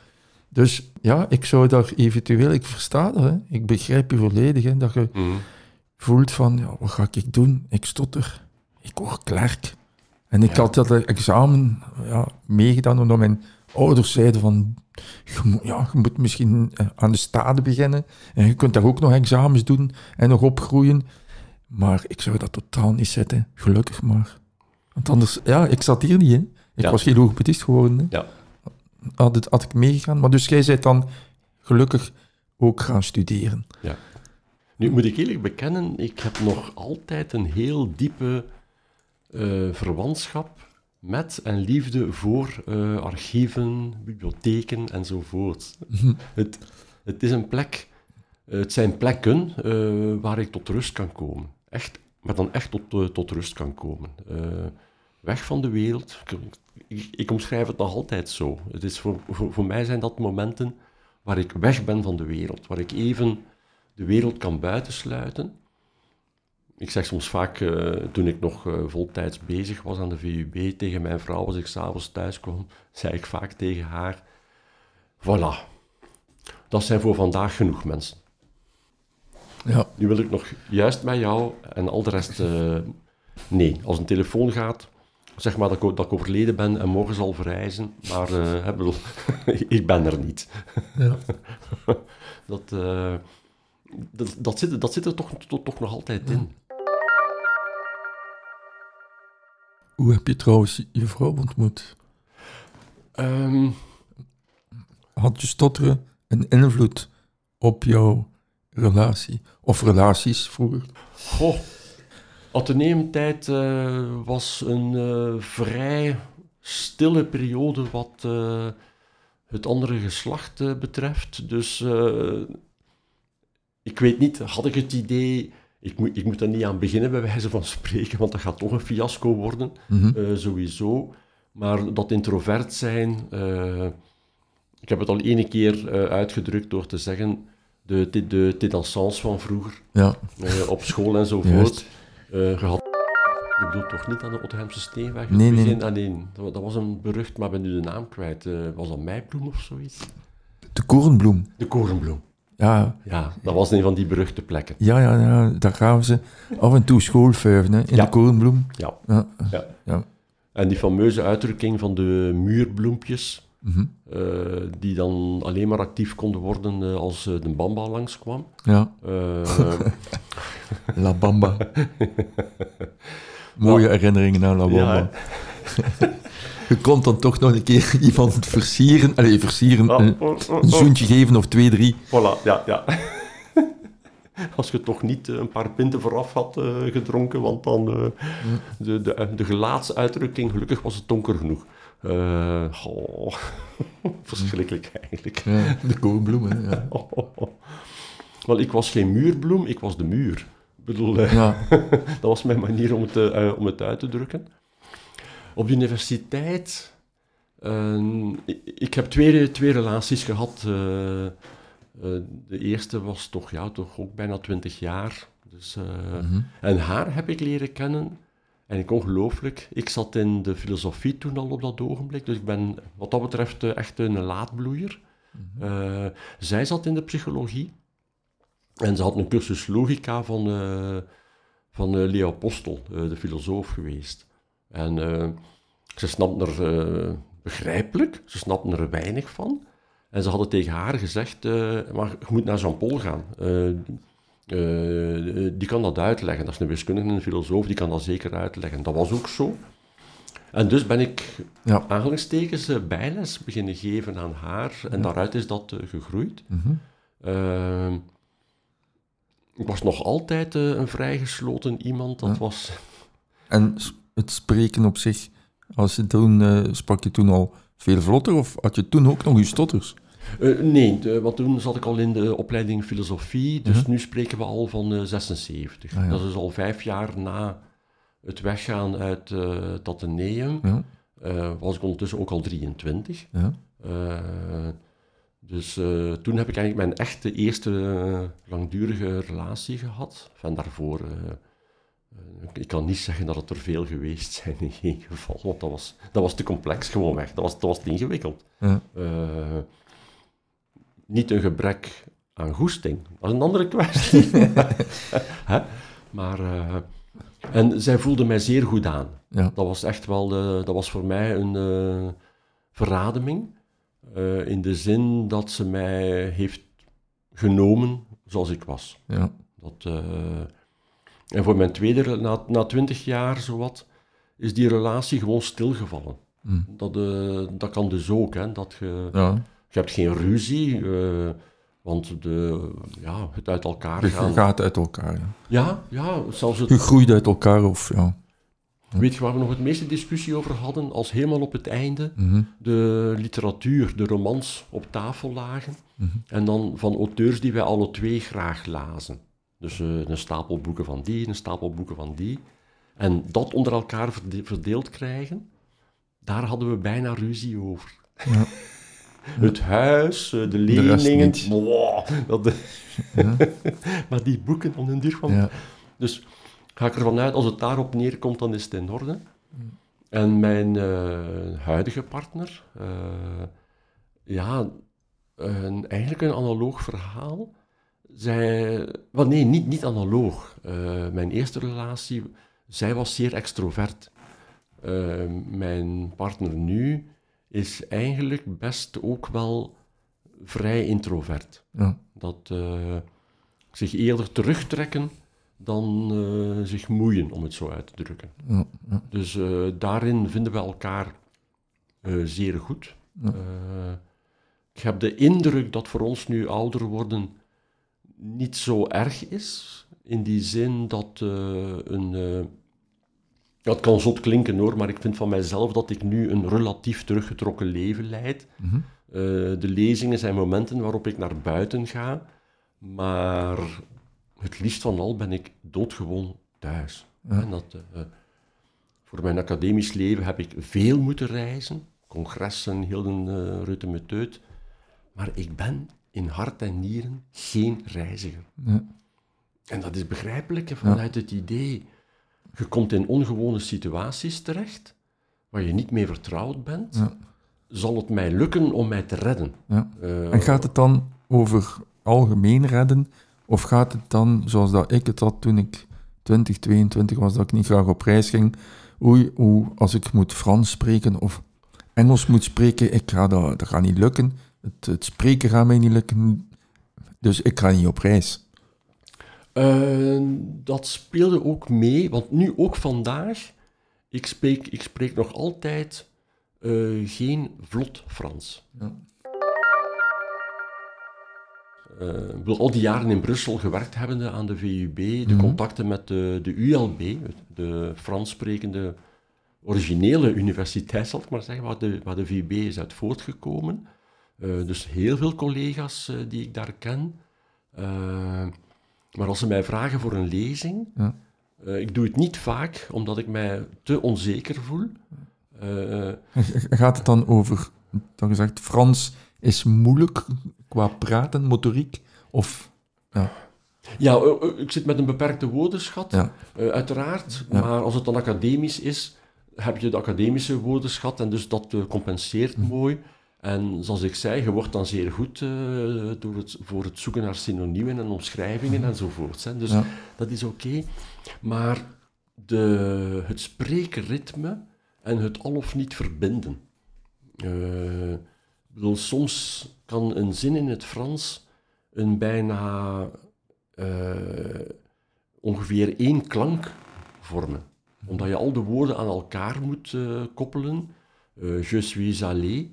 Dus ja, ik zou daar eventueel, ik versta dat, hè, ik begrijp je volledig, hè, dat je mm -hmm. voelt van, ja, wat ga ik doen? Ik stotter, ik word klerk. En ik Ja. had dat examen ja, meegedaan omdat mijn ouders zeiden van, je moet, ja, je moet misschien eh, aan de stade beginnen en je kunt daar ook nog examens doen en nog opgroeien. Maar ik zou dat totaal niet zetten, gelukkig maar. Want anders, ja, ik zat hier niet in. Ik Ja. was geen logopedist geworden. Hè. Ja. Had, het, had ik meegegaan. Maar dus jij bent dan gelukkig ook gaan studeren. Nu moet ik eerlijk bekennen, ik heb nog altijd een heel diepe eh, verwantschap met en liefde voor eh, archieven, bibliotheken enzovoort. het, het is een plek, eh, het zijn plekken eh, waar ik tot rust kan komen. Echt, maar dan echt tot, tot rust kan komen. Weg van de wereld. Ik, ik, ik omschrijf het nog altijd zo. Het is voor, voor, voor mij zijn dat momenten waar ik weg ben van de wereld, waar ik even de wereld kan buitensluiten. Ik zeg soms vaak, eh, toen ik nog eh, voltijds bezig was aan de VUB, tegen mijn vrouw, als ik s'avonds thuis kwam, zei ik vaak tegen haar, voilà, dat zijn voor vandaag genoeg mensen. Ja, Nu wil ik nog juist met jou en al de rest, eh, nee, als een telefoon gaat, zeg maar dat ik, dat ik overleden ben en morgen zal verrijzen, maar bedoel, (laughs) ik ben er niet. ja. (laughs) Dat, dat, dat, zit, dat zit er toch, toch, toch nog altijd in. Hoe heb je trouwens je vrouw ontmoet? Ehm, Had je stotteren een invloed op jouw relatie? Of relaties vroeger? goh, ateneumtijd eh was een eh, vrij stille periode wat eh, het andere geslacht betreft. Dus ik weet niet, had ik het idee... Ik moet, ik moet er niet aan beginnen, bij wijze van spreken, want dat gaat toch een fiasco worden. Mhm. eh, sowieso. Maar dat introvert zijn, eh, ik heb het al ene keer eh, uitgedrukt door te zeggen, de, de, van vroeger, Ja, op school enzovoort. (laughs) Eh gehad. Je bedoelt toch niet aan de Otterhemse Steenweg? Nee, nee. ah, nee. Dat, dat was een berucht, maar ik ben nu de naam kwijt. Was dat Meibloem of zoiets? de korenbloem. De Korenbloem. Ja, Ja, dat was een van die beruchte plekken. ja, ja, ja, daar gaan ze af en toe schoolfuiven in Ja. de korenbloem. Ja. Ja, Ja. En die fameuze uitdrukking van de muurbloempjes, Mhm. eh, die dan alleen maar actief konden worden eh, als eh, de bamba langskwam. ja. (laughs) La Bamba. Mooie herinneringen aan La Bamba. (laughs) Ja, Je kon dan toch nog een keer (laughs) iemand versieren. Allee, versieren. Een, oh, oh, een oh. zoentje geven of twee, drie. Voilà, ja, ja. (laughs) Als je toch niet eh, een paar pinten vooraf had eh, gedronken, want dan eh, de, de, de gelaatsuitdrukking, gelukkig was het donker genoeg. Oh, (laughs) verschrikkelijk eigenlijk. Ja, de. Ja. Oh, oh, oh. Wel, ik was geen muurbloem, ik was de muur. Ik bedoel, Ja. dat was mijn manier om het, om het uit te drukken. Op de universiteit, eh, ik, ik heb twee, twee relaties gehad. eh, eh, de eerste was toch, ja, toch ook bijna twintig jaar. Dus, eh, Mhm. En haar heb ik leren kennen En ik ongelooflijk, ik zat in de filosofie toen al op dat ogenblik, dus ik ben wat dat betreft echt een laadbloeier. Eh, zij zat in de psychologie en ze had een cursus logica van, eh, van eh, Leo Apostel, eh, de filosoof geweest. En eh, ze snapte er, eh, begrijpelijk, ze snapte er weinig van. En ze hadden tegen haar gezegd, eh, maar je moet naar Jean-Paul gaan. Die kan dat uitleggen. Dat is een wiskundige en een filosoof, die kan dat zeker uitleggen. Dat was ook zo. En dus ben ik Ja. aanhalingstekens eh, bijles beginnen geven aan haar. En daaruit is dat gegroeid. Mhm. Ehm, ik was nog altijd een vrij gesloten iemand. Dat Ja. was... En het spreken op zich, als je toen, eh, sprak je toen al veel vlotter of had je toen ook nog je stotters? Eh, nee, de- want toen zat ik al in de opleiding filosofie. Dus Mhm. nu spreken we al van eh, 76. Ah, ja. Dat is al vijf jaar na het weggaan uit eh het Atheneum. Ja, eh, was ik ondertussen ook al 23. ja. Eh, dus eh, toen heb ik eigenlijk mijn echte eerste eh, langdurige relatie gehad. Van daarvoor, eh, eh, ik kan niet zeggen dat het er veel geweest zijn in geen geval, want dat was, dat was te complex gewoon weg. Dat was, dat was te ingewikkeld. Ja. Eh, niet een gebrek aan goesting, dat is een andere kwestie. (laughs) (laughs) Maar, eh, en zij voelde mij zeer goed aan. Ja. Dat was echt wel, de, dat was voor mij een eh, verrademing. eh, in de zin dat ze mij heeft genomen zoals ik was. ja. Dat, eh, en voor mijn tweede, na, na twintig jaar zowat, is die relatie gewoon stilgevallen. Hm. Dat, eh, dat kan dus ook, hè, dat je, ja. je hebt geen ruzie, eh, want de, ja, het uit elkaar Je gaan. gaat uit elkaar. Ja. Ja, ja, zelfs het, Je groeit uit elkaar of ja. weet je waar we nog het meeste discussie over hadden? Als helemaal op het einde Mhm. de literatuur, de romans op tafel lagen. Mhm. En dan van auteurs die wij alle twee graag lazen. Dus eh, een stapel boeken van die, een stapel boeken van die. En dat onder elkaar verde- verdeeld krijgen, daar hadden we bijna ruzie over. Ja. (laughs) Het huis, eh, de leningen. wow, dat, Ja. (laughs) maar die boeken van hun duur van Ja. dus ga ik ervan uit, als het daarop neerkomt, dan is het in orde. En mijn eh, huidige partner, ja, een, eigenlijk een analoog verhaal. Zij, wel nee, niet, niet analoog. Eh, mijn eerste relatie, zij was zeer extrovert. Eh, mijn partner nu is eigenlijk best ook wel vrij introvert Ja. dat eh, zich eerder terugtrekken dan zich moeien, om het zo uit te drukken. Ja. Ja. Dus daarin vinden we elkaar zeer goed. Ik heb de indruk dat voor ons nu ouder worden niet zo erg is, in die zin dat eh, een... eh, het kan zot klinken hoor, maar ik vind van mijzelf dat ik nu een relatief teruggetrokken leven leid. Mhm. Eh, de lezingen zijn momenten waarop ik naar buiten ga, maar het liefst van al ben ik doodgewoon thuis. Ja. En dat, eh, voor mijn academisch leven heb ik veel moeten reizen, congressen, heel een uh, reutemeteut, maar ik ben in hart en nieren geen reiziger. Ja. En dat is begrijpelijk hè, vanuit het idee, je komt in ongewone situaties terecht, waar je niet mee vertrouwd bent, Ja. zal het mij lukken om mij te redden. Ja. Eh, En gaat het dan over algemeen redden? Of gaat het dan, zoals dat ik het had toen ik 20, 22 was, dat ik niet graag op reis ging? Oei, hoe, als ik moet Frans spreken of Engels moet spreken, ik ga dat, dat gaat niet lukken. Het, het spreken gaat mij niet lukken. Dus ik ga niet op reis. Eh, dat speelde ook mee, want nu ook vandaag, ik spreek, ik spreek nog altijd eh, geen vlot Frans. Ja. Eh, ik wil al die jaren in Brussel gewerkt hebbende aan de VUB, de Mhm. contacten met de, de ULB, de Frans sprekende originele universiteit, zal ik maar zeggen, waar de, waar de VUB is uit voortgekomen. Eh, dus heel veel collega's eh, die ik daar ken. Eh, maar als ze mij vragen voor een lezing, Ja. ik doe het niet vaak, omdat ik mij te onzeker voel. Gaat het dan over, dan gezegd, Frans is moeilijk qua praten, motoriek? Of, ja, Ja, ik zit met een beperkte woordenschat, Ja. uiteraard. Maar als het dan academisch is, heb je de academische woordenschat en dus dat compenseert Hm. mooi. En zoals ik zei, je wordt dan zeer goed eh, door het, voor het zoeken naar synoniemen en omschrijvingen enzovoorts. Hè. Dus. Ja. dat is oké. Maar de, het spreekritme en het al of niet verbinden. Eh, bedoel, soms kan een zin in het Frans een bijna eh, ongeveer één klank vormen. Omdat je al de woorden aan elkaar moet koppelen. Je suis allé.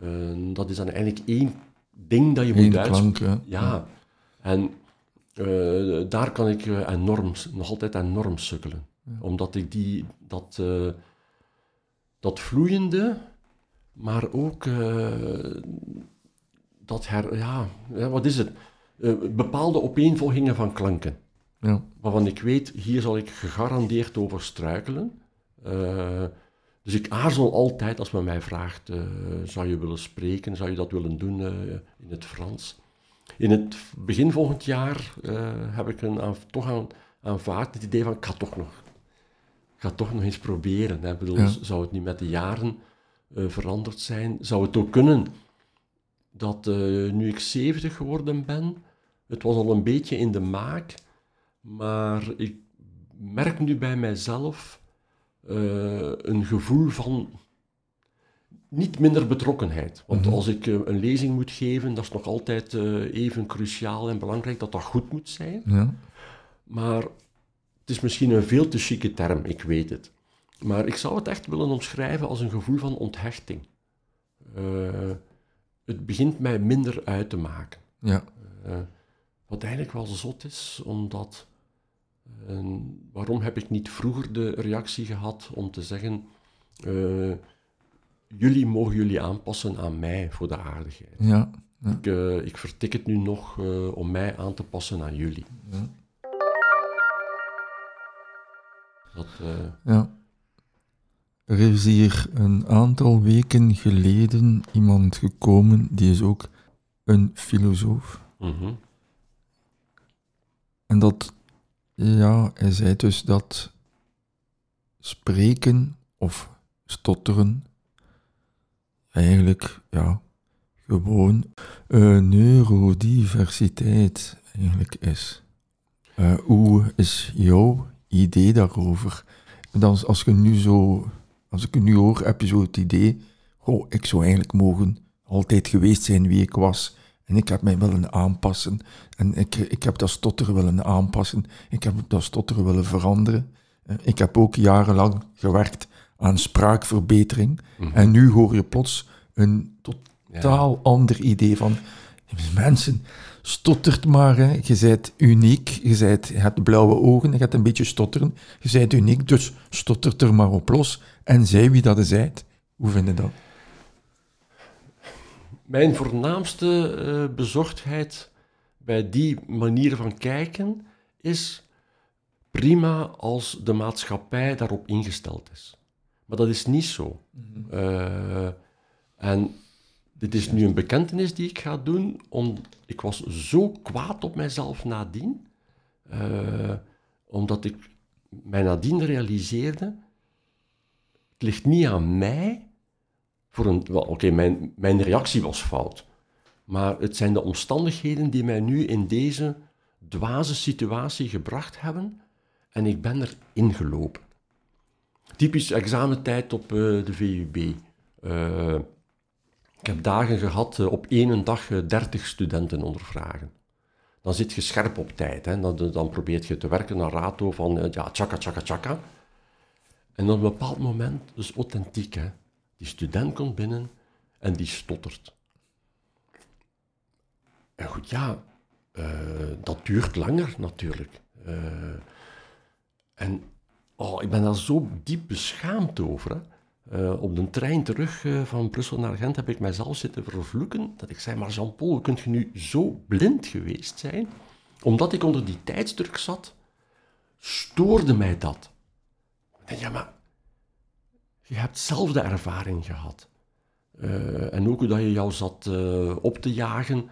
Eh, dat is dan eigenlijk één ding dat je Eén moet uitspreken. hè. Ja, en eh, daar kan ik eh, enorm, nog altijd enorm sukkelen. Omdat ik die, dat, dat vloeiende, maar ook dat her, ja, ja, wat is het? Bepaalde opeenvolgingen van klanken. Ja. Waarvan ik weet, hier zal ik gegarandeerd over struikelen. Dus ik aarzel altijd als men mij vraagt, eh, zou je willen spreken, zou je dat willen doen eh, in het Frans? In het begin volgend jaar eh, heb ik een, aan, toch aan, aanvaard het idee van, ik ga toch nog, ik ga toch nog eens proberen. Hè. Bedoel, Ja. Zou het niet met de jaren veranderd zijn? Zou het ook kunnen dat nu ik 70 geworden ben, het was al een beetje in de maak, maar ik merk nu bij mijzelf eh, een gevoel van niet minder betrokkenheid. Want Mhm. als ik eh, een lezing moet geven, dat is nog altijd eh, even cruciaal en belangrijk dat dat goed moet zijn. Ja. Maar het is misschien een veel te chique term, ik weet het. Maar ik zou het echt willen omschrijven als een gevoel van onthechting. Het begint mij minder uit te maken. Ja. Wat eigenlijk wel zot is, omdat... waarom heb ik niet vroeger de reactie gehad om te zeggen... eh, jullie mogen jullie aanpassen aan mij voor de aardigheid. Ja. Ik, eh, ik vertik het nu nog eh, om mij aan te passen aan jullie. Ja. Dat, Ja. Er is hier een aantal weken geleden iemand gekomen, die is ook een filosoof. mhm. En dat, ja, hij zei dus dat spreken of stotteren eigenlijk, ja, gewoon eh, neurodiversiteit eigenlijk is. Eh, hoe is jouw idee daarover? Dan, als je nu zo, als ik nu hoor, heb je zo het idee, goh, ik zou eigenlijk mogen altijd geweest zijn wie ik was. En ik heb mij willen aanpassen. En ik, ik heb dat stotteren willen aanpassen. Ik heb dat stotteren willen veranderen. Eh, Ik heb ook jarenlang gewerkt aan spraakverbetering. En nu hoor je plots een totaal ander idee van... Mensen, stottert maar. Hè. Je bent uniek. Je, bent, je hebt blauwe ogen. Je gaat een beetje stotteren. Je bent uniek, dus stottert er maar op los. En zij wie dat is. Hoe vind je dat? Mijn voornaamste eh, bezorgdheid bij die manier van kijken is prima als de maatschappij daarop ingesteld is. Maar dat is niet zo. Eh, en dit is nu een bekentenis die ik ga doen, om, ik was zo kwaad op mijzelf nadien, eh, omdat ik mij nadien realiseerde, het ligt niet aan mij, voor een, oké, mijn, mijn reactie was fout. Maar het zijn de omstandigheden die mij nu in deze dwaze situatie gebracht hebben. En ik ben erin gelopen. Typisch examentijd op eh, de VUB. Eh, ik heb dagen gehad, eh, op één dag eh, 30 studenten ondervragen. Dan zit je scherp op tijd. Hè. Dan, dan probeert je te werken naar rato van ja, tjaka, tjaka, tjaka. En op een bepaald moment, dus authentiek, hè, die student komt binnen en die stottert. En goed, ja, eh, dat duurt langer natuurlijk. Eh, en oh, ik ben daar zo diep beschaamd over. Hè. Eh, op de trein terug van Brussel naar Gent heb ik mijzelf zitten vervloeken. Dat ik zei, maar Jean-Paul, kunt je nu zo blind geweest zijn? Omdat ik onder die tijdsdruk zat, stoorde mij dat. Denk, ja, maar je hebt zelf de ervaring gehad. Eh, en ook dat je jou zat eh, op te jagen,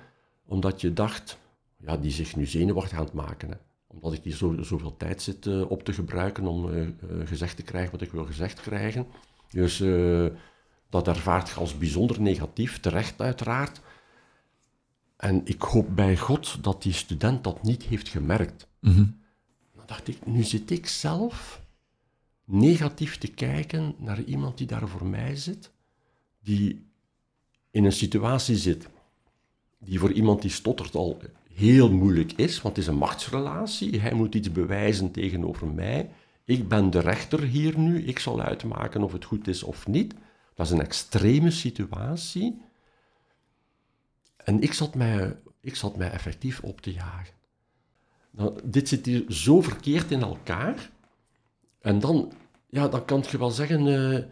omdat je dacht, ja, die zich nu zenuwachtig aan het maken. Hè. Omdat ik hier zo, zoveel tijd zit eh, op te gebruiken om gezegd te krijgen wat ik wil gezegd krijgen. Dus dat ervaart je als bijzonder negatief, terecht uiteraard. En ik hoop bij God dat die student dat niet heeft gemerkt. Mhm. Dan dacht ik, nu zit ik zelf negatief te kijken naar iemand die daar voor mij zit, die in een situatie zit die voor iemand die stottert al heel moeilijk is, want het is een machtsrelatie. Hij moet iets bewijzen tegenover mij. Ik ben de rechter hier nu, ik zal uitmaken of het goed is of niet. Dat is een extreme situatie. En ik zat mij, ik zat mij effectief op te jagen. Dit zit hier zo verkeerd in elkaar. En dan, ja, dan kan je wel zeggen, eh,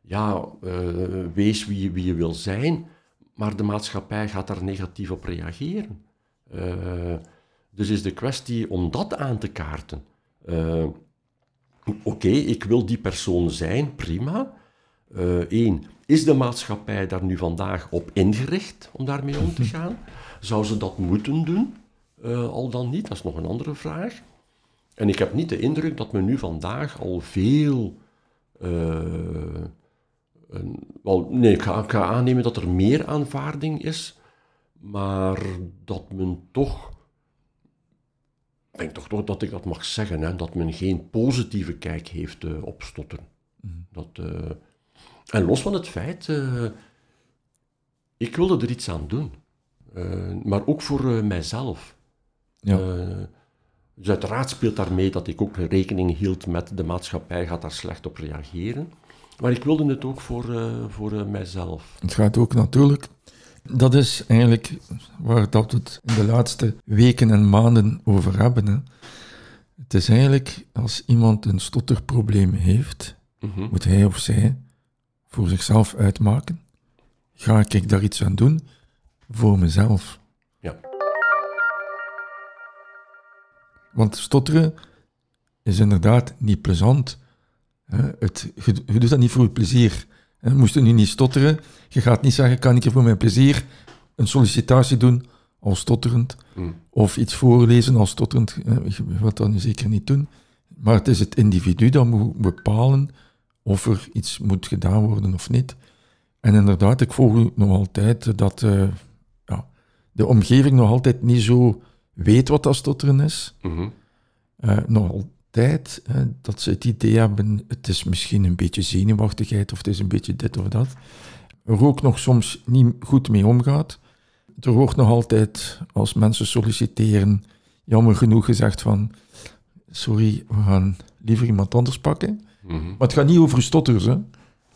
ja, eh, wees wie, wie je wil zijn, maar de maatschappij gaat daar negatief op reageren. Eh, dus is de kwestie om dat aan te kaarten. Oké, ik wil die persoon zijn, prima. Eén, is de maatschappij daar nu vandaag op ingericht om daarmee om te (laughs) gaan? Zou ze dat moeten doen? Al dan niet, dat is nog een andere vraag. En ik heb niet de indruk dat men nu vandaag al veel. eh, een- wel, nee, ik ga, ik ga aannemen dat er meer aanvaarding is, maar dat men toch. Ik denk toch, toch dat ik dat mag zeggen, hè, dat men geen positieve kijk heeft eh, op stotteren. Dat, eh, en los van het feit, ik wilde er iets aan doen. Maar ook voor mijzelf. Ja. Dus uiteraard speelt daarmee dat ik ook rekening hield met de maatschappij gaat daar slecht op reageren. Maar ik wilde het ook voor, eh, voor eh, mijzelf. Het gaat ook natuurlijk. Dat is eigenlijk waar dat we het in de laatste weken en maanden over hebben. Hè. Het is eigenlijk als iemand een stotterprobleem heeft, Mhm. moet hij of zij voor zichzelf uitmaken. Ga ik daar iets aan doen voor mezelf? Want stotteren is inderdaad niet plezant. Het, je, je doet dat niet voor je plezier. Moest je nu niet stotteren, je gaat niet zeggen, kan ik er voor mijn plezier een sollicitatie doen als stotterend, Mm. of iets voorlezen als stotterend. Je wilt dat nu zeker niet doen. Maar het is het individu dat moet bepalen of er iets moet gedaan worden of niet. En inderdaad, ik volg nog altijd dat eh, ja, de omgeving nog altijd niet zo weet wat dat stotteren is. Mhm. Eh, nog altijd dat ze het idee hebben, het is misschien een beetje zenuwachtigheid of het is een beetje dit of dat. Er ook nog soms niet goed mee omgaat. Er wordt nog altijd, als mensen solliciteren, jammer genoeg gezegd van, sorry, we gaan liever iemand anders pakken. Mhm. Maar het gaat niet over stotters, hè.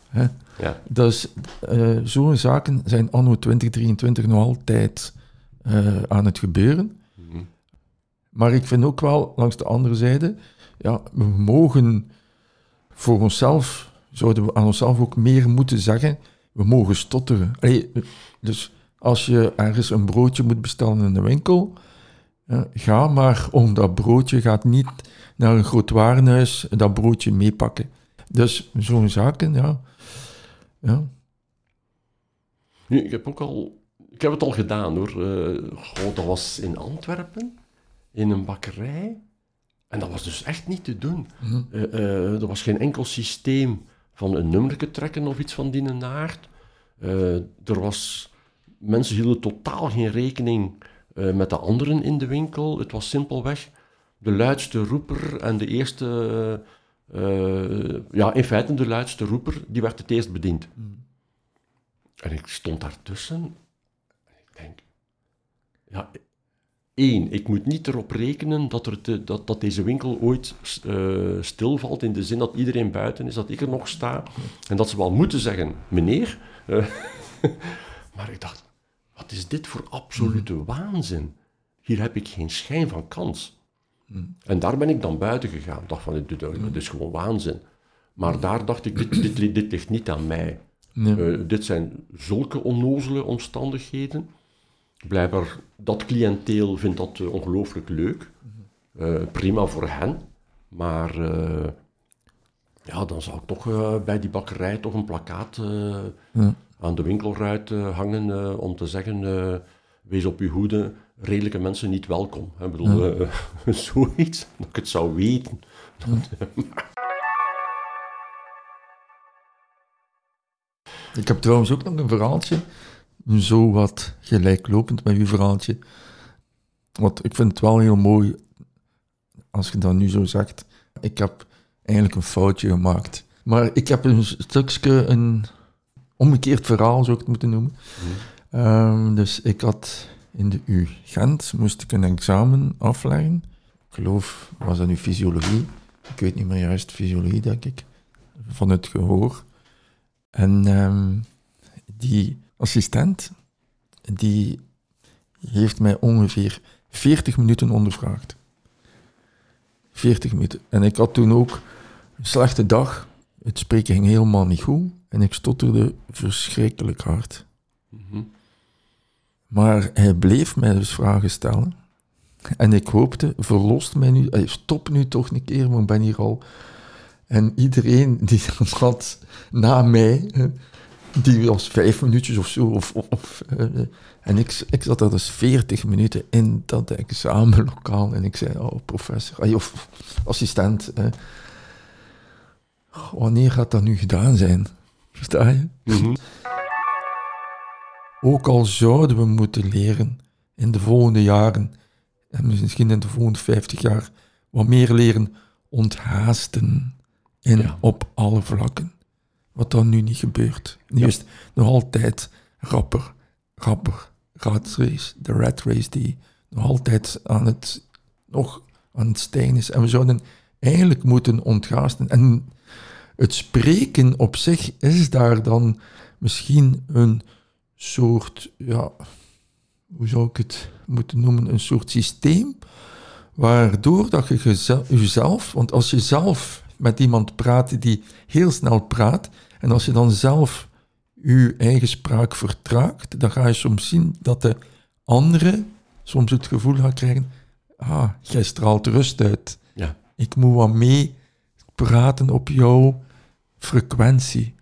Hè? Ja. Dus eh, zo'n zaken zijn anno 2023 nog altijd eh, aan het gebeuren. Maar ik vind ook wel, langs de andere zijde, ja, we mogen voor onszelf, zouden we aan onszelf ook meer moeten zeggen, we mogen stotteren. Dus als je ergens een broodje moet bestellen in de winkel, ga maar om dat broodje, gaat niet naar een groot warenhuis dat broodje meepakken. Dus zo'n zaken, ja. ja. Nu, ik heb ook al... Ik heb het al gedaan, hoor. Goh, dat was in Antwerpen, in een bakkerij. En dat was dus echt niet te doen. Eh, eh, er was geen enkel systeem van een nummerke trekken of iets van die naart. Eh, er was... Mensen hielden totaal geen rekening met de anderen in de winkel. Het was simpelweg de luidste roeper en de eerste... ja, in feite de luidste roeper, die werd het eerst bediend. En ik stond daartussen en ik denk, ja, één, ik moet niet erop rekenen dat, er te- dat, dat deze winkel ooit eh, stilvalt, in de zin dat iedereen buiten is, dat ik er nog sta, en dat ze wel moeten zeggen, meneer. eh, (laughs) maar ik dacht, wat is dit voor absolute waanzin? Hier heb ik geen schijn van kans. En daar ben ik dan buiten gegaan. Ik dacht van, dit, dit dit is gewoon waanzin. Maar daar dacht ik, dit, dit, li- dit ligt niet aan mij. Eh, dit zijn zulke onnozele omstandigheden. Blijkbaar, dat cliënteel vindt dat eh, ongelooflijk leuk. Eh, prima voor hen. Maar eh, ja, dan zou ik toch bij die bakkerij toch een plakkaat Ja. aan de winkelruit eh, hangen om te zeggen, wees op uw hoede, redelijke mensen niet welkom. Ik bedoel, uh, (laughs) zoiets, dat ik het zou weten. Ik heb trouwens ook nog een verhaaltje, zo wat gelijklopend met uw verhaaltje. Want ik vind het wel heel mooi, als je dat nu zo zegt. Ik heb eigenlijk een foutje gemaakt. Maar ik heb een stukje, een omgekeerd verhaal zou ik het moeten noemen. Ehm, dus ik had in de U Gent, moest ik een examen afleggen. Ik geloof, was dat nu fysiologie? Ik weet niet meer juist, fysiologie denk ik. Van het gehoor. En ehm, die assistent, die heeft mij ongeveer 40 minuten ondervraagd. 40 minuten. En ik had toen ook een slechte dag. Het spreken ging helemaal niet goed. En ik stotterde verschrikkelijk hard. Maar hij bleef mij dus vragen stellen. En ik hoopte, verlost mij nu, stop nu toch een keer, want ik ben hier al. En iedereen die (laughs) had na mij, die was vijf minuutjes of zo. Of, of, en ik, ik zat er dus veertig minuten in dat examenlokaal. En ik zei, oh professor, of assistent, wanneer gaat dat nu gedaan zijn? Versta je? Mhm. Ook al zouden we moeten leren in de volgende jaren, en misschien in de volgende 50 jaar, wat meer leren onthaasten in, Ja. op alle vlakken. Wat dan nu niet gebeurt. Nu is het nog altijd rapper, rapper, rat race, de rat race die nog altijd aan het, nog aan het stijgen is. En we zouden eigenlijk moeten onthaasten. En het spreken op zich is daar dan misschien een soort, ja, hoe zou ik het moeten noemen, een soort systeem, waardoor dat je jezelf, want als je zelf met iemand praat die heel snel praat, en als je dan zelf je eigen spraak vertraagt, dan ga je soms zien dat de andere soms het gevoel gaat krijgen, ah, jij straalt rust uit. Ja. Ik moet wat mee praten op jouw frequentie.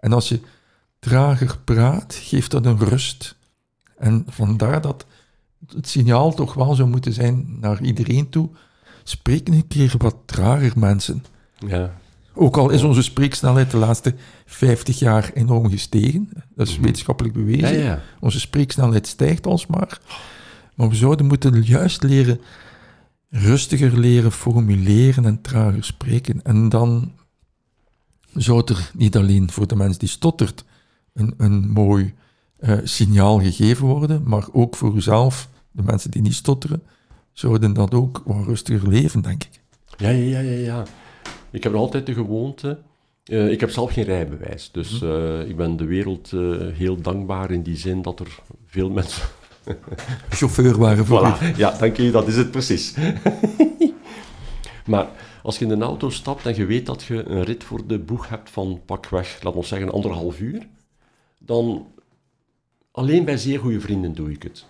En als je trager praat, geeft dat een rust. En vandaar dat het signaal toch wel zou moeten zijn naar iedereen toe. Spreek een keer wat trager, mensen. Ja. Ook al is onze spreeksnelheid de laatste 50 jaar enorm gestegen. Dat is wetenschappelijk Ja, bewezen. ja. Onze spreeksnelheid stijgt alsmaar. Maar we zouden moeten juist leren, rustiger leren formuleren en trager spreken. En dan zou er niet alleen voor de mens die stottert een, een mooi eh, signaal gegeven worden, maar ook voor uzelf, de mensen die niet stotteren, zouden dat ook wat rustiger leven, denk ik. Ja, ja, ja, ja, ja. Ik heb nog altijd de gewoonte. eh, ik heb zelf geen rijbewijs, dus eh, ik ben de wereld eh, heel dankbaar in die zin dat er veel mensen. (laughs) Chauffeur waren voor u. Ja, dank je, dat is het precies. (laughs) maar als je in een auto stapt en je weet dat je een rit voor de boeg hebt van pakweg, laat ons zeggen, anderhalf uur, dan alleen bij zeer goede vrienden doe ik het.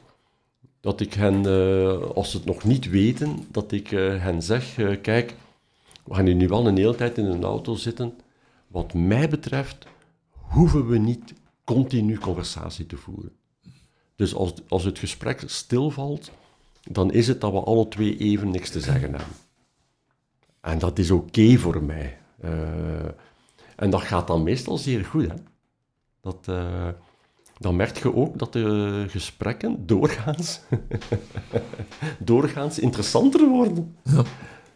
Dat ik hen, als ze het nog niet weten, dat ik hen zeg, kijk, we gaan hier nu wel een hele tijd in een auto zitten. Wat mij betreft hoeven we niet continu conversatie te voeren. Dus als, als het gesprek stilvalt, dan is het dat we alle twee even niks te zeggen hebben. En dat is oké voor mij. Eh, en dat gaat dan meestal zeer goed. Hè? Dat, eh, dan merk je ook dat de gesprekken doorgaans, (laughs) doorgaans interessanter worden. Ja.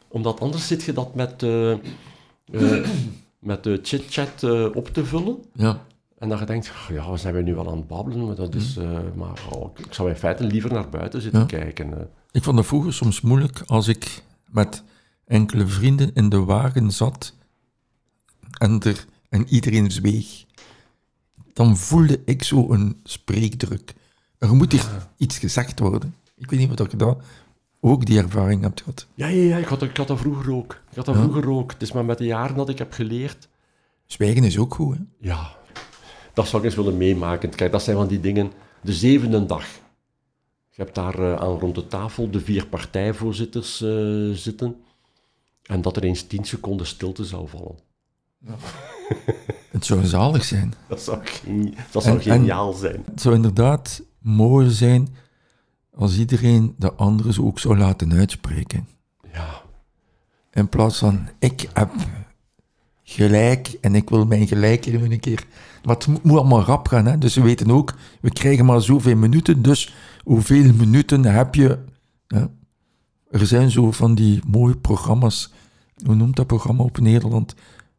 Omdat anders zit je dat met, eh, eh, (clears throat) met de chit-chat eh, op te vullen. Ja. En dat je denkt, "Ah, ja, we zijn we nu wel aan het babbelen, maar, dat is, eh, maar oh, ik zou in feite liever naar buiten zitten Ja. kijken. Ik vond het vroeger soms moeilijk als ik met enkele vrienden in de wagen zat en, er, en iedereen zweeg. Dan voelde ik zo een spreekdruk. Er moet hier iets gezegd worden. Ik weet niet wat je daar ook die ervaring hebt gehad. Ja, ja, ja ik, had, ik had dat vroeger ook. Ik had dat Ja. vroeger ook. Het is maar met de jaren dat ik heb geleerd. Zwijgen is ook goed, hè? Ja, dat zou ik eens willen meemaken. Kijk, dat zijn van die dingen. De zevende dag. Je hebt daar eh, aan rond de tafel de vier partijvoorzitters eh, zitten. En dat er eens tien seconden stilte zou vallen. Het zou zalig zijn. (laughs) Dat zou, geni- dat zou En- en- geniaal zijn. Het zou inderdaad mooi zijn als iedereen de anderen ook zou laten uitspreken. Ja, In plaats van, ik heb gelijk en ik wil mijn gelijk hier een keer. Maar het moet allemaal rap gaan. Hè? Dus we weten ook, we krijgen maar zoveel minuten. Dus hoeveel minuten heb je? Ja. Er zijn zo van die mooie programma's. Hoe noemt dat programma op Nederland?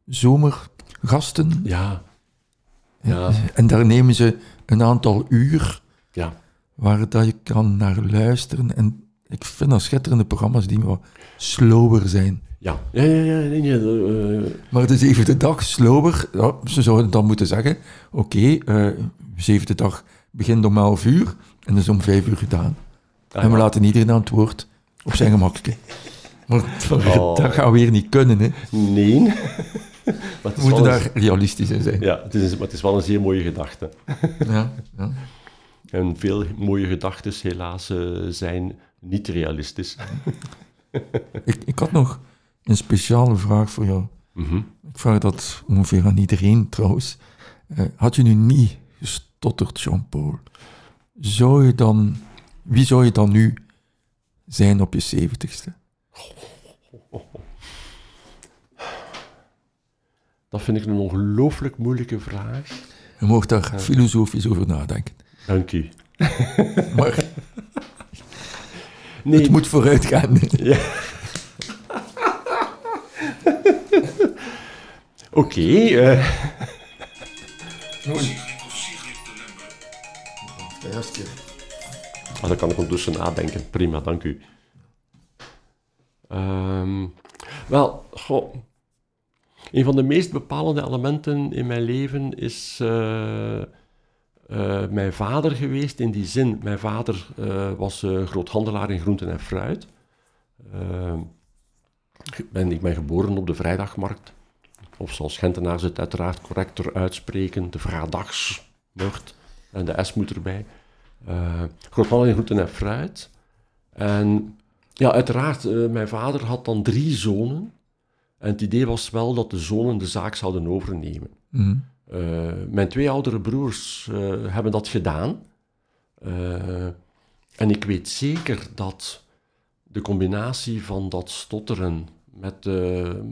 Zomergasten. ja, ja, En daar nemen ze een aantal uur ja. Waar dat je kan naar luisteren. En ik vind dat schitterende programma's die wat slower zijn. Ja, ja, ja, ja, nee, nee, eh, Maar de zevende dag slower, ja, ze zouden dan moeten zeggen, oké, eh, zevende dag begint om 11 uur en is om 5 uur gedaan. Ah, en we ja. laten iedereen aan het woord op zijn gemakje. Maar Oh. (laughs) dat gaat weer niet kunnen, hè. nee. (laughs) We moeten daar realistisch in zijn. Ja, het is, maar het is wel een zeer mooie gedachte. Ja, ja. En veel mooie gedachten helaas eh, zijn niet realistisch. (laughs) Ik, ik had nog een speciale vraag voor jou. Mhm. Ik vraag dat ongeveer aan iedereen trouwens. Eh, had je nu niet gestotterd, Jean-Paul, zou je dan, wie zou je dan nu zijn op je zeventigste? Dat vind ik een ongelooflijk moeilijke vraag. Je mag daar filosofisch over nadenken. Dank u. (laughs) Maar Nee, het moet vooruit gaan. oké. eh, ah, dan kan ik ondertussen nadenken. Prima, dank u. Ehm, wel, goh, een van de meest bepalende elementen in mijn leven is eh, eh, mijn vader geweest. In die zin, mijn vader eh, was eh, groothandelaar in groenten en fruit. Ik ben, ik ben geboren op de vrijdagmarkt. Of zoals Gentenaars het uiteraard correcter uitspreken, de vrijdagmarkt. En de S moet erbij. Groothandelaar in groenten en fruit. En ja, uiteraard, mijn vader had dan drie zonen. En het idee was wel dat de zonen de zaak zouden overnemen. Mhm. Eh, mijn twee oudere broers eh, hebben dat gedaan. Eh, en ik weet zeker dat de combinatie van dat stotteren met,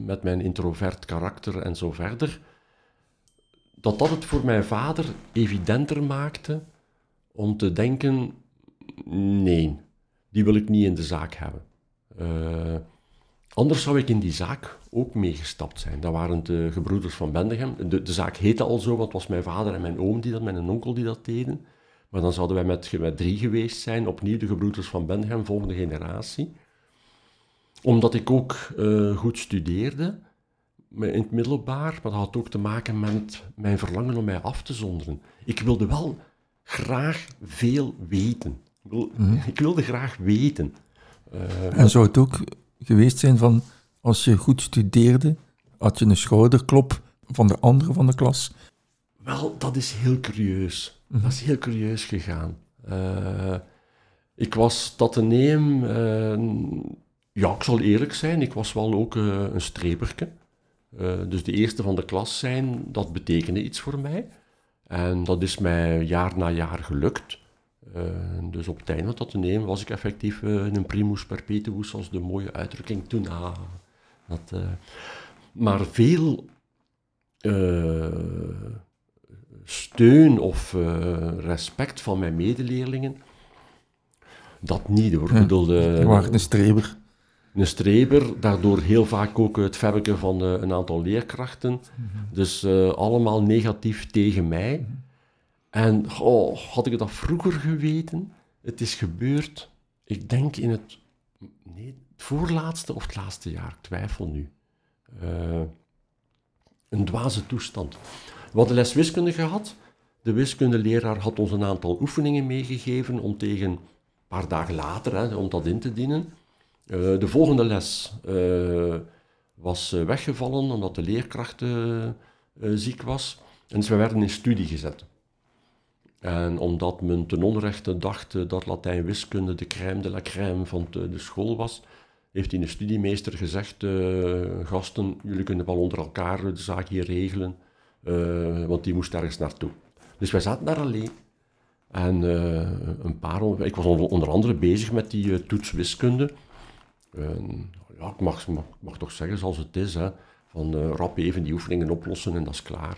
met mijn introvert karakter en zo verder, dat dat het voor mijn vader evidenter maakte om te denken, nee, die wil ik niet in de zaak hebben. Anders zou ik in die zaak ook meegestapt zijn. Dat waren de gebroeders van Bendegem. De, de zaak heette al zo, want het was mijn vader en mijn oom die dat, mijn onkel die dat deden. Maar dan zouden wij met, met drie geweest zijn, opnieuw de gebroeders van Bendegem, volgende generatie. Omdat ik ook eh, goed studeerde in het middelbaar, maar dat had ook te maken met mijn verlangen om mij af te zonderen. Ik wilde wel graag veel weten. Ik, wil- ik wilde graag weten. Eh, En zou het ook geweest zijn van, als je goed studeerde, had je een schouderklop van de anderen van de klas? Wel, dat is heel curieus. Dat is heel curieus gegaan. Eh, ik was dat neem. ja, ik zal eerlijk zijn, ik was wel ook eh, een streberke. Dus de eerste van de klas zijn, dat betekende iets voor mij. En dat is mij jaar na jaar gelukt. Eh, dus op het einde van dat neem was ik effectief eh, een primus perpetuus, zoals de mooie uitdrukking toen. Ah, dat, eh, maar veel steun of respect van mijn medeleerlingen, dat niet hoor. Ik bedoel, Je was een streber. een streber, daardoor heel vaak ook het verwerken van een aantal leerkrachten. Dus eh, allemaal negatief tegen mij. En had ik dat vroeger geweten, het is gebeurd, ik denk in het, nee, het voorlaatste of het laatste jaar, ik twijfel nu. Eh, een dwaze toestand. We hadden les wiskunde gehad. De wiskundeleraar had ons een aantal oefeningen meegegeven om tegen een paar dagen later, hè, om dat in te dienen. Eh, de volgende les eh, was weggevallen omdat de leerkracht ziek was. En dus we werden in studie gezet. En omdat men ten onrechte dacht eh, dat Latijn-wiskunde de crème de la crème van de, school was, heeft die de studiemeester gezegd, eh, gasten, jullie kunnen wel onder elkaar de zaak hier regelen, eh, want die moest ergens naartoe. Dus wij zaten daar alleen. En een paar, ik was onder andere bezig met die toets wiskunde. ja, ik mag, mag, mag, toch zeggen zoals het is. Hè. Van rap even die oefeningen oplossen en dat is klaar.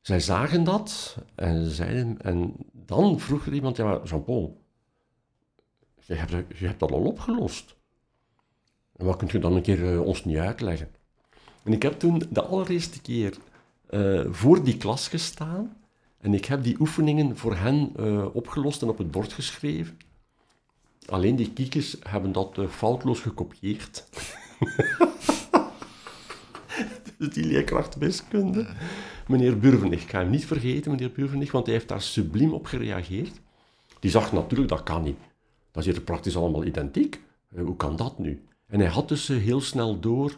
Zij zagen dat en zeiden, en dan vroeg er iemand, ja Jean-Paul, je hebt, je hebt dat al opgelost. En wat kunt je dan een keer uh, ons niet uitleggen? En ik heb toen de allereerste keer uh, voor die klas gestaan en ik heb die oefeningen voor hen uh, opgelost en op het bord geschreven. Alleen die kiekers hebben dat foutloos gekopieerd. (laughs) die leerkracht wiskunde. Meneer Burvenich, ik ga hem niet vergeten, meneer Burvenich, want hij heeft daar subliem op gereageerd. Die zag natuurlijk, dat kan niet. Dat is hier praktisch allemaal identiek. Hoe kan dat nu? En hij had dus eh, heel snel door,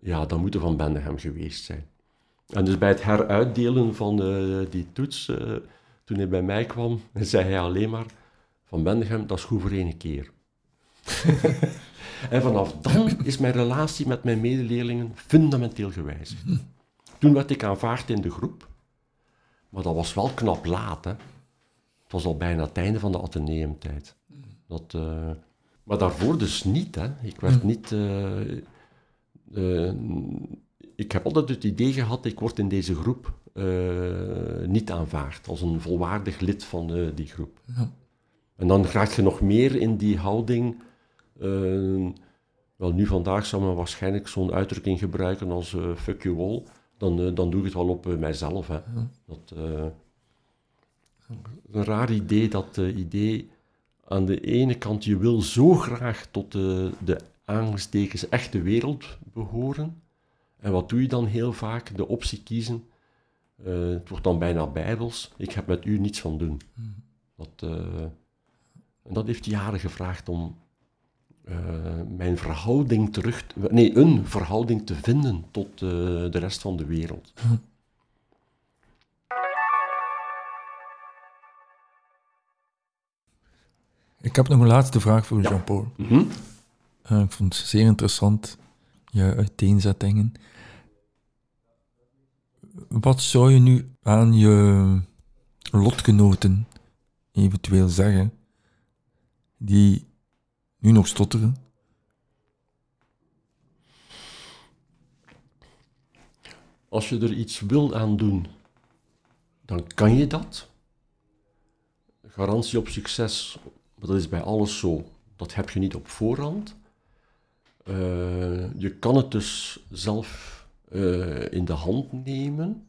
ja, dat moet Van Bendegem geweest zijn. En dus bij het heruitdelen van uh, die toets, toen hij bij mij kwam, (laughs) zei hij alleen maar, Van Bendegem, dat is goed voor één keer. (laughs) en vanaf dan (laughs) is mijn relatie met mijn medeleerlingen fundamenteel gewijzigd. Toen werd ik aanvaard in de groep, maar dat was wel knap laat. Hè? Het was al bijna het einde van de ateneumtijd. Dat... Uh, maar daarvoor dus niet. Hè. Ik werd hm. niet... Uh, uh, ik heb altijd het idee gehad, ik word in deze groep niet aanvaard als een volwaardig lid van die groep. Ja. En dan raak je nog meer in die houding. Wel, nu vandaag zou men waarschijnlijk zo'n uitdrukking gebruiken als fuck you all. Dan, dan doe ik het wel op mijzelf. Hè. Dat, een raar idee, dat idee aan de ene kant, je wil zo graag tot de, de aangestekens echte wereld behoren. En wat doe je dan heel vaak? De optie kiezen. Uh, het wordt dan bijna bijbels. Ik heb met u niets van doen. Hmm. Dat, uh, en dat heeft jaren gevraagd om uh, mijn verhouding terug... Te, nee, een verhouding te vinden tot de rest van de wereld. Ik heb nog een laatste vraag voor Jean-Paul. Mhm. Eh, ik vond het zeer interessant, je uiteenzettingen. Wat zou je nu aan je lotgenoten eventueel zeggen, die nu nog stotteren? Als je er iets wil aan doen, dan kan je dat. Garantie op succes dat is bij alles zo. Dat heb je niet op voorhand. Uh, je kan het dus zelf uh, in de hand nemen,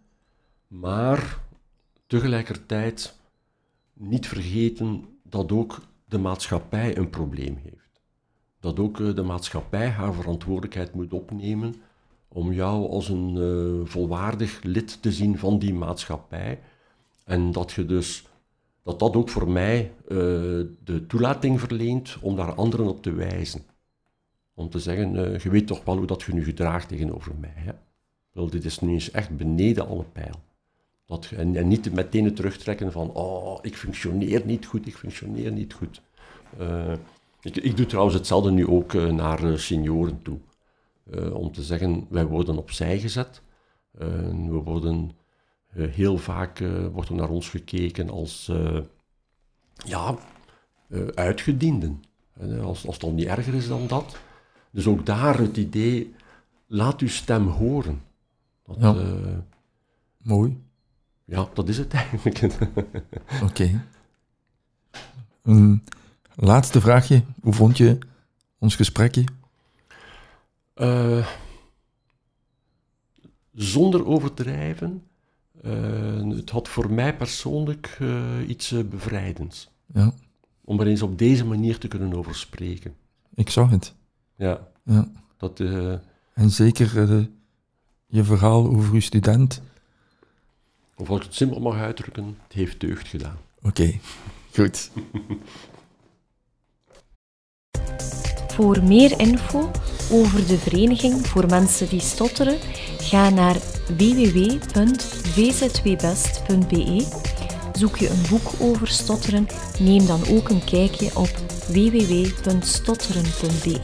maar tegelijkertijd niet vergeten dat ook de maatschappij een probleem heeft. Dat ook uh, de maatschappij haar verantwoordelijkheid moet opnemen om jou als een volwaardig lid te zien van die maatschappij. En dat je dus dat dat ook voor mij uh, de toelating verleent om daar anderen op te wijzen. Om te zeggen, je weet toch wel hoe dat je nu gedraagt tegenover mij. Hè? Wel, dit is nu eens echt beneden alle pijl. Dat, en, en, niet meteen terugtrekken van, oh, ik functioneer niet goed, ik functioneer niet goed. Ik, ik, doe trouwens hetzelfde nu ook naar senioren toe. om te zeggen, wij worden opzij gezet. we worden eh, heel vaak eh, wordt er naar ons gekeken als ja, uitgedienden. als, als het al niet erger is dan dat. Dus ook daar het idee, laat uw stem horen. Dat, ja. Mooi. Ja, dat is het (laughs) eigenlijk. Oké. Een laatste vraagje. Hoe vond je ons gesprekje? zonder overdrijven uh, het had voor mij persoonlijk uh, iets bevrijdends. Ja. Om er eens op deze manier te kunnen over spreken. Ik zag het. Ja. ja. Dat, en zeker je verhaal over uw student. Of als ik het simpel mag uitdrukken, het heeft deugd gedaan. Oké, goed. (laughs) Voor meer info over de Vereniging voor Mensen die Stotteren, ga naar www.vzwbest.be. Zoek je een boek over stotteren, neem dan ook een kijkje op www.stotteren.be.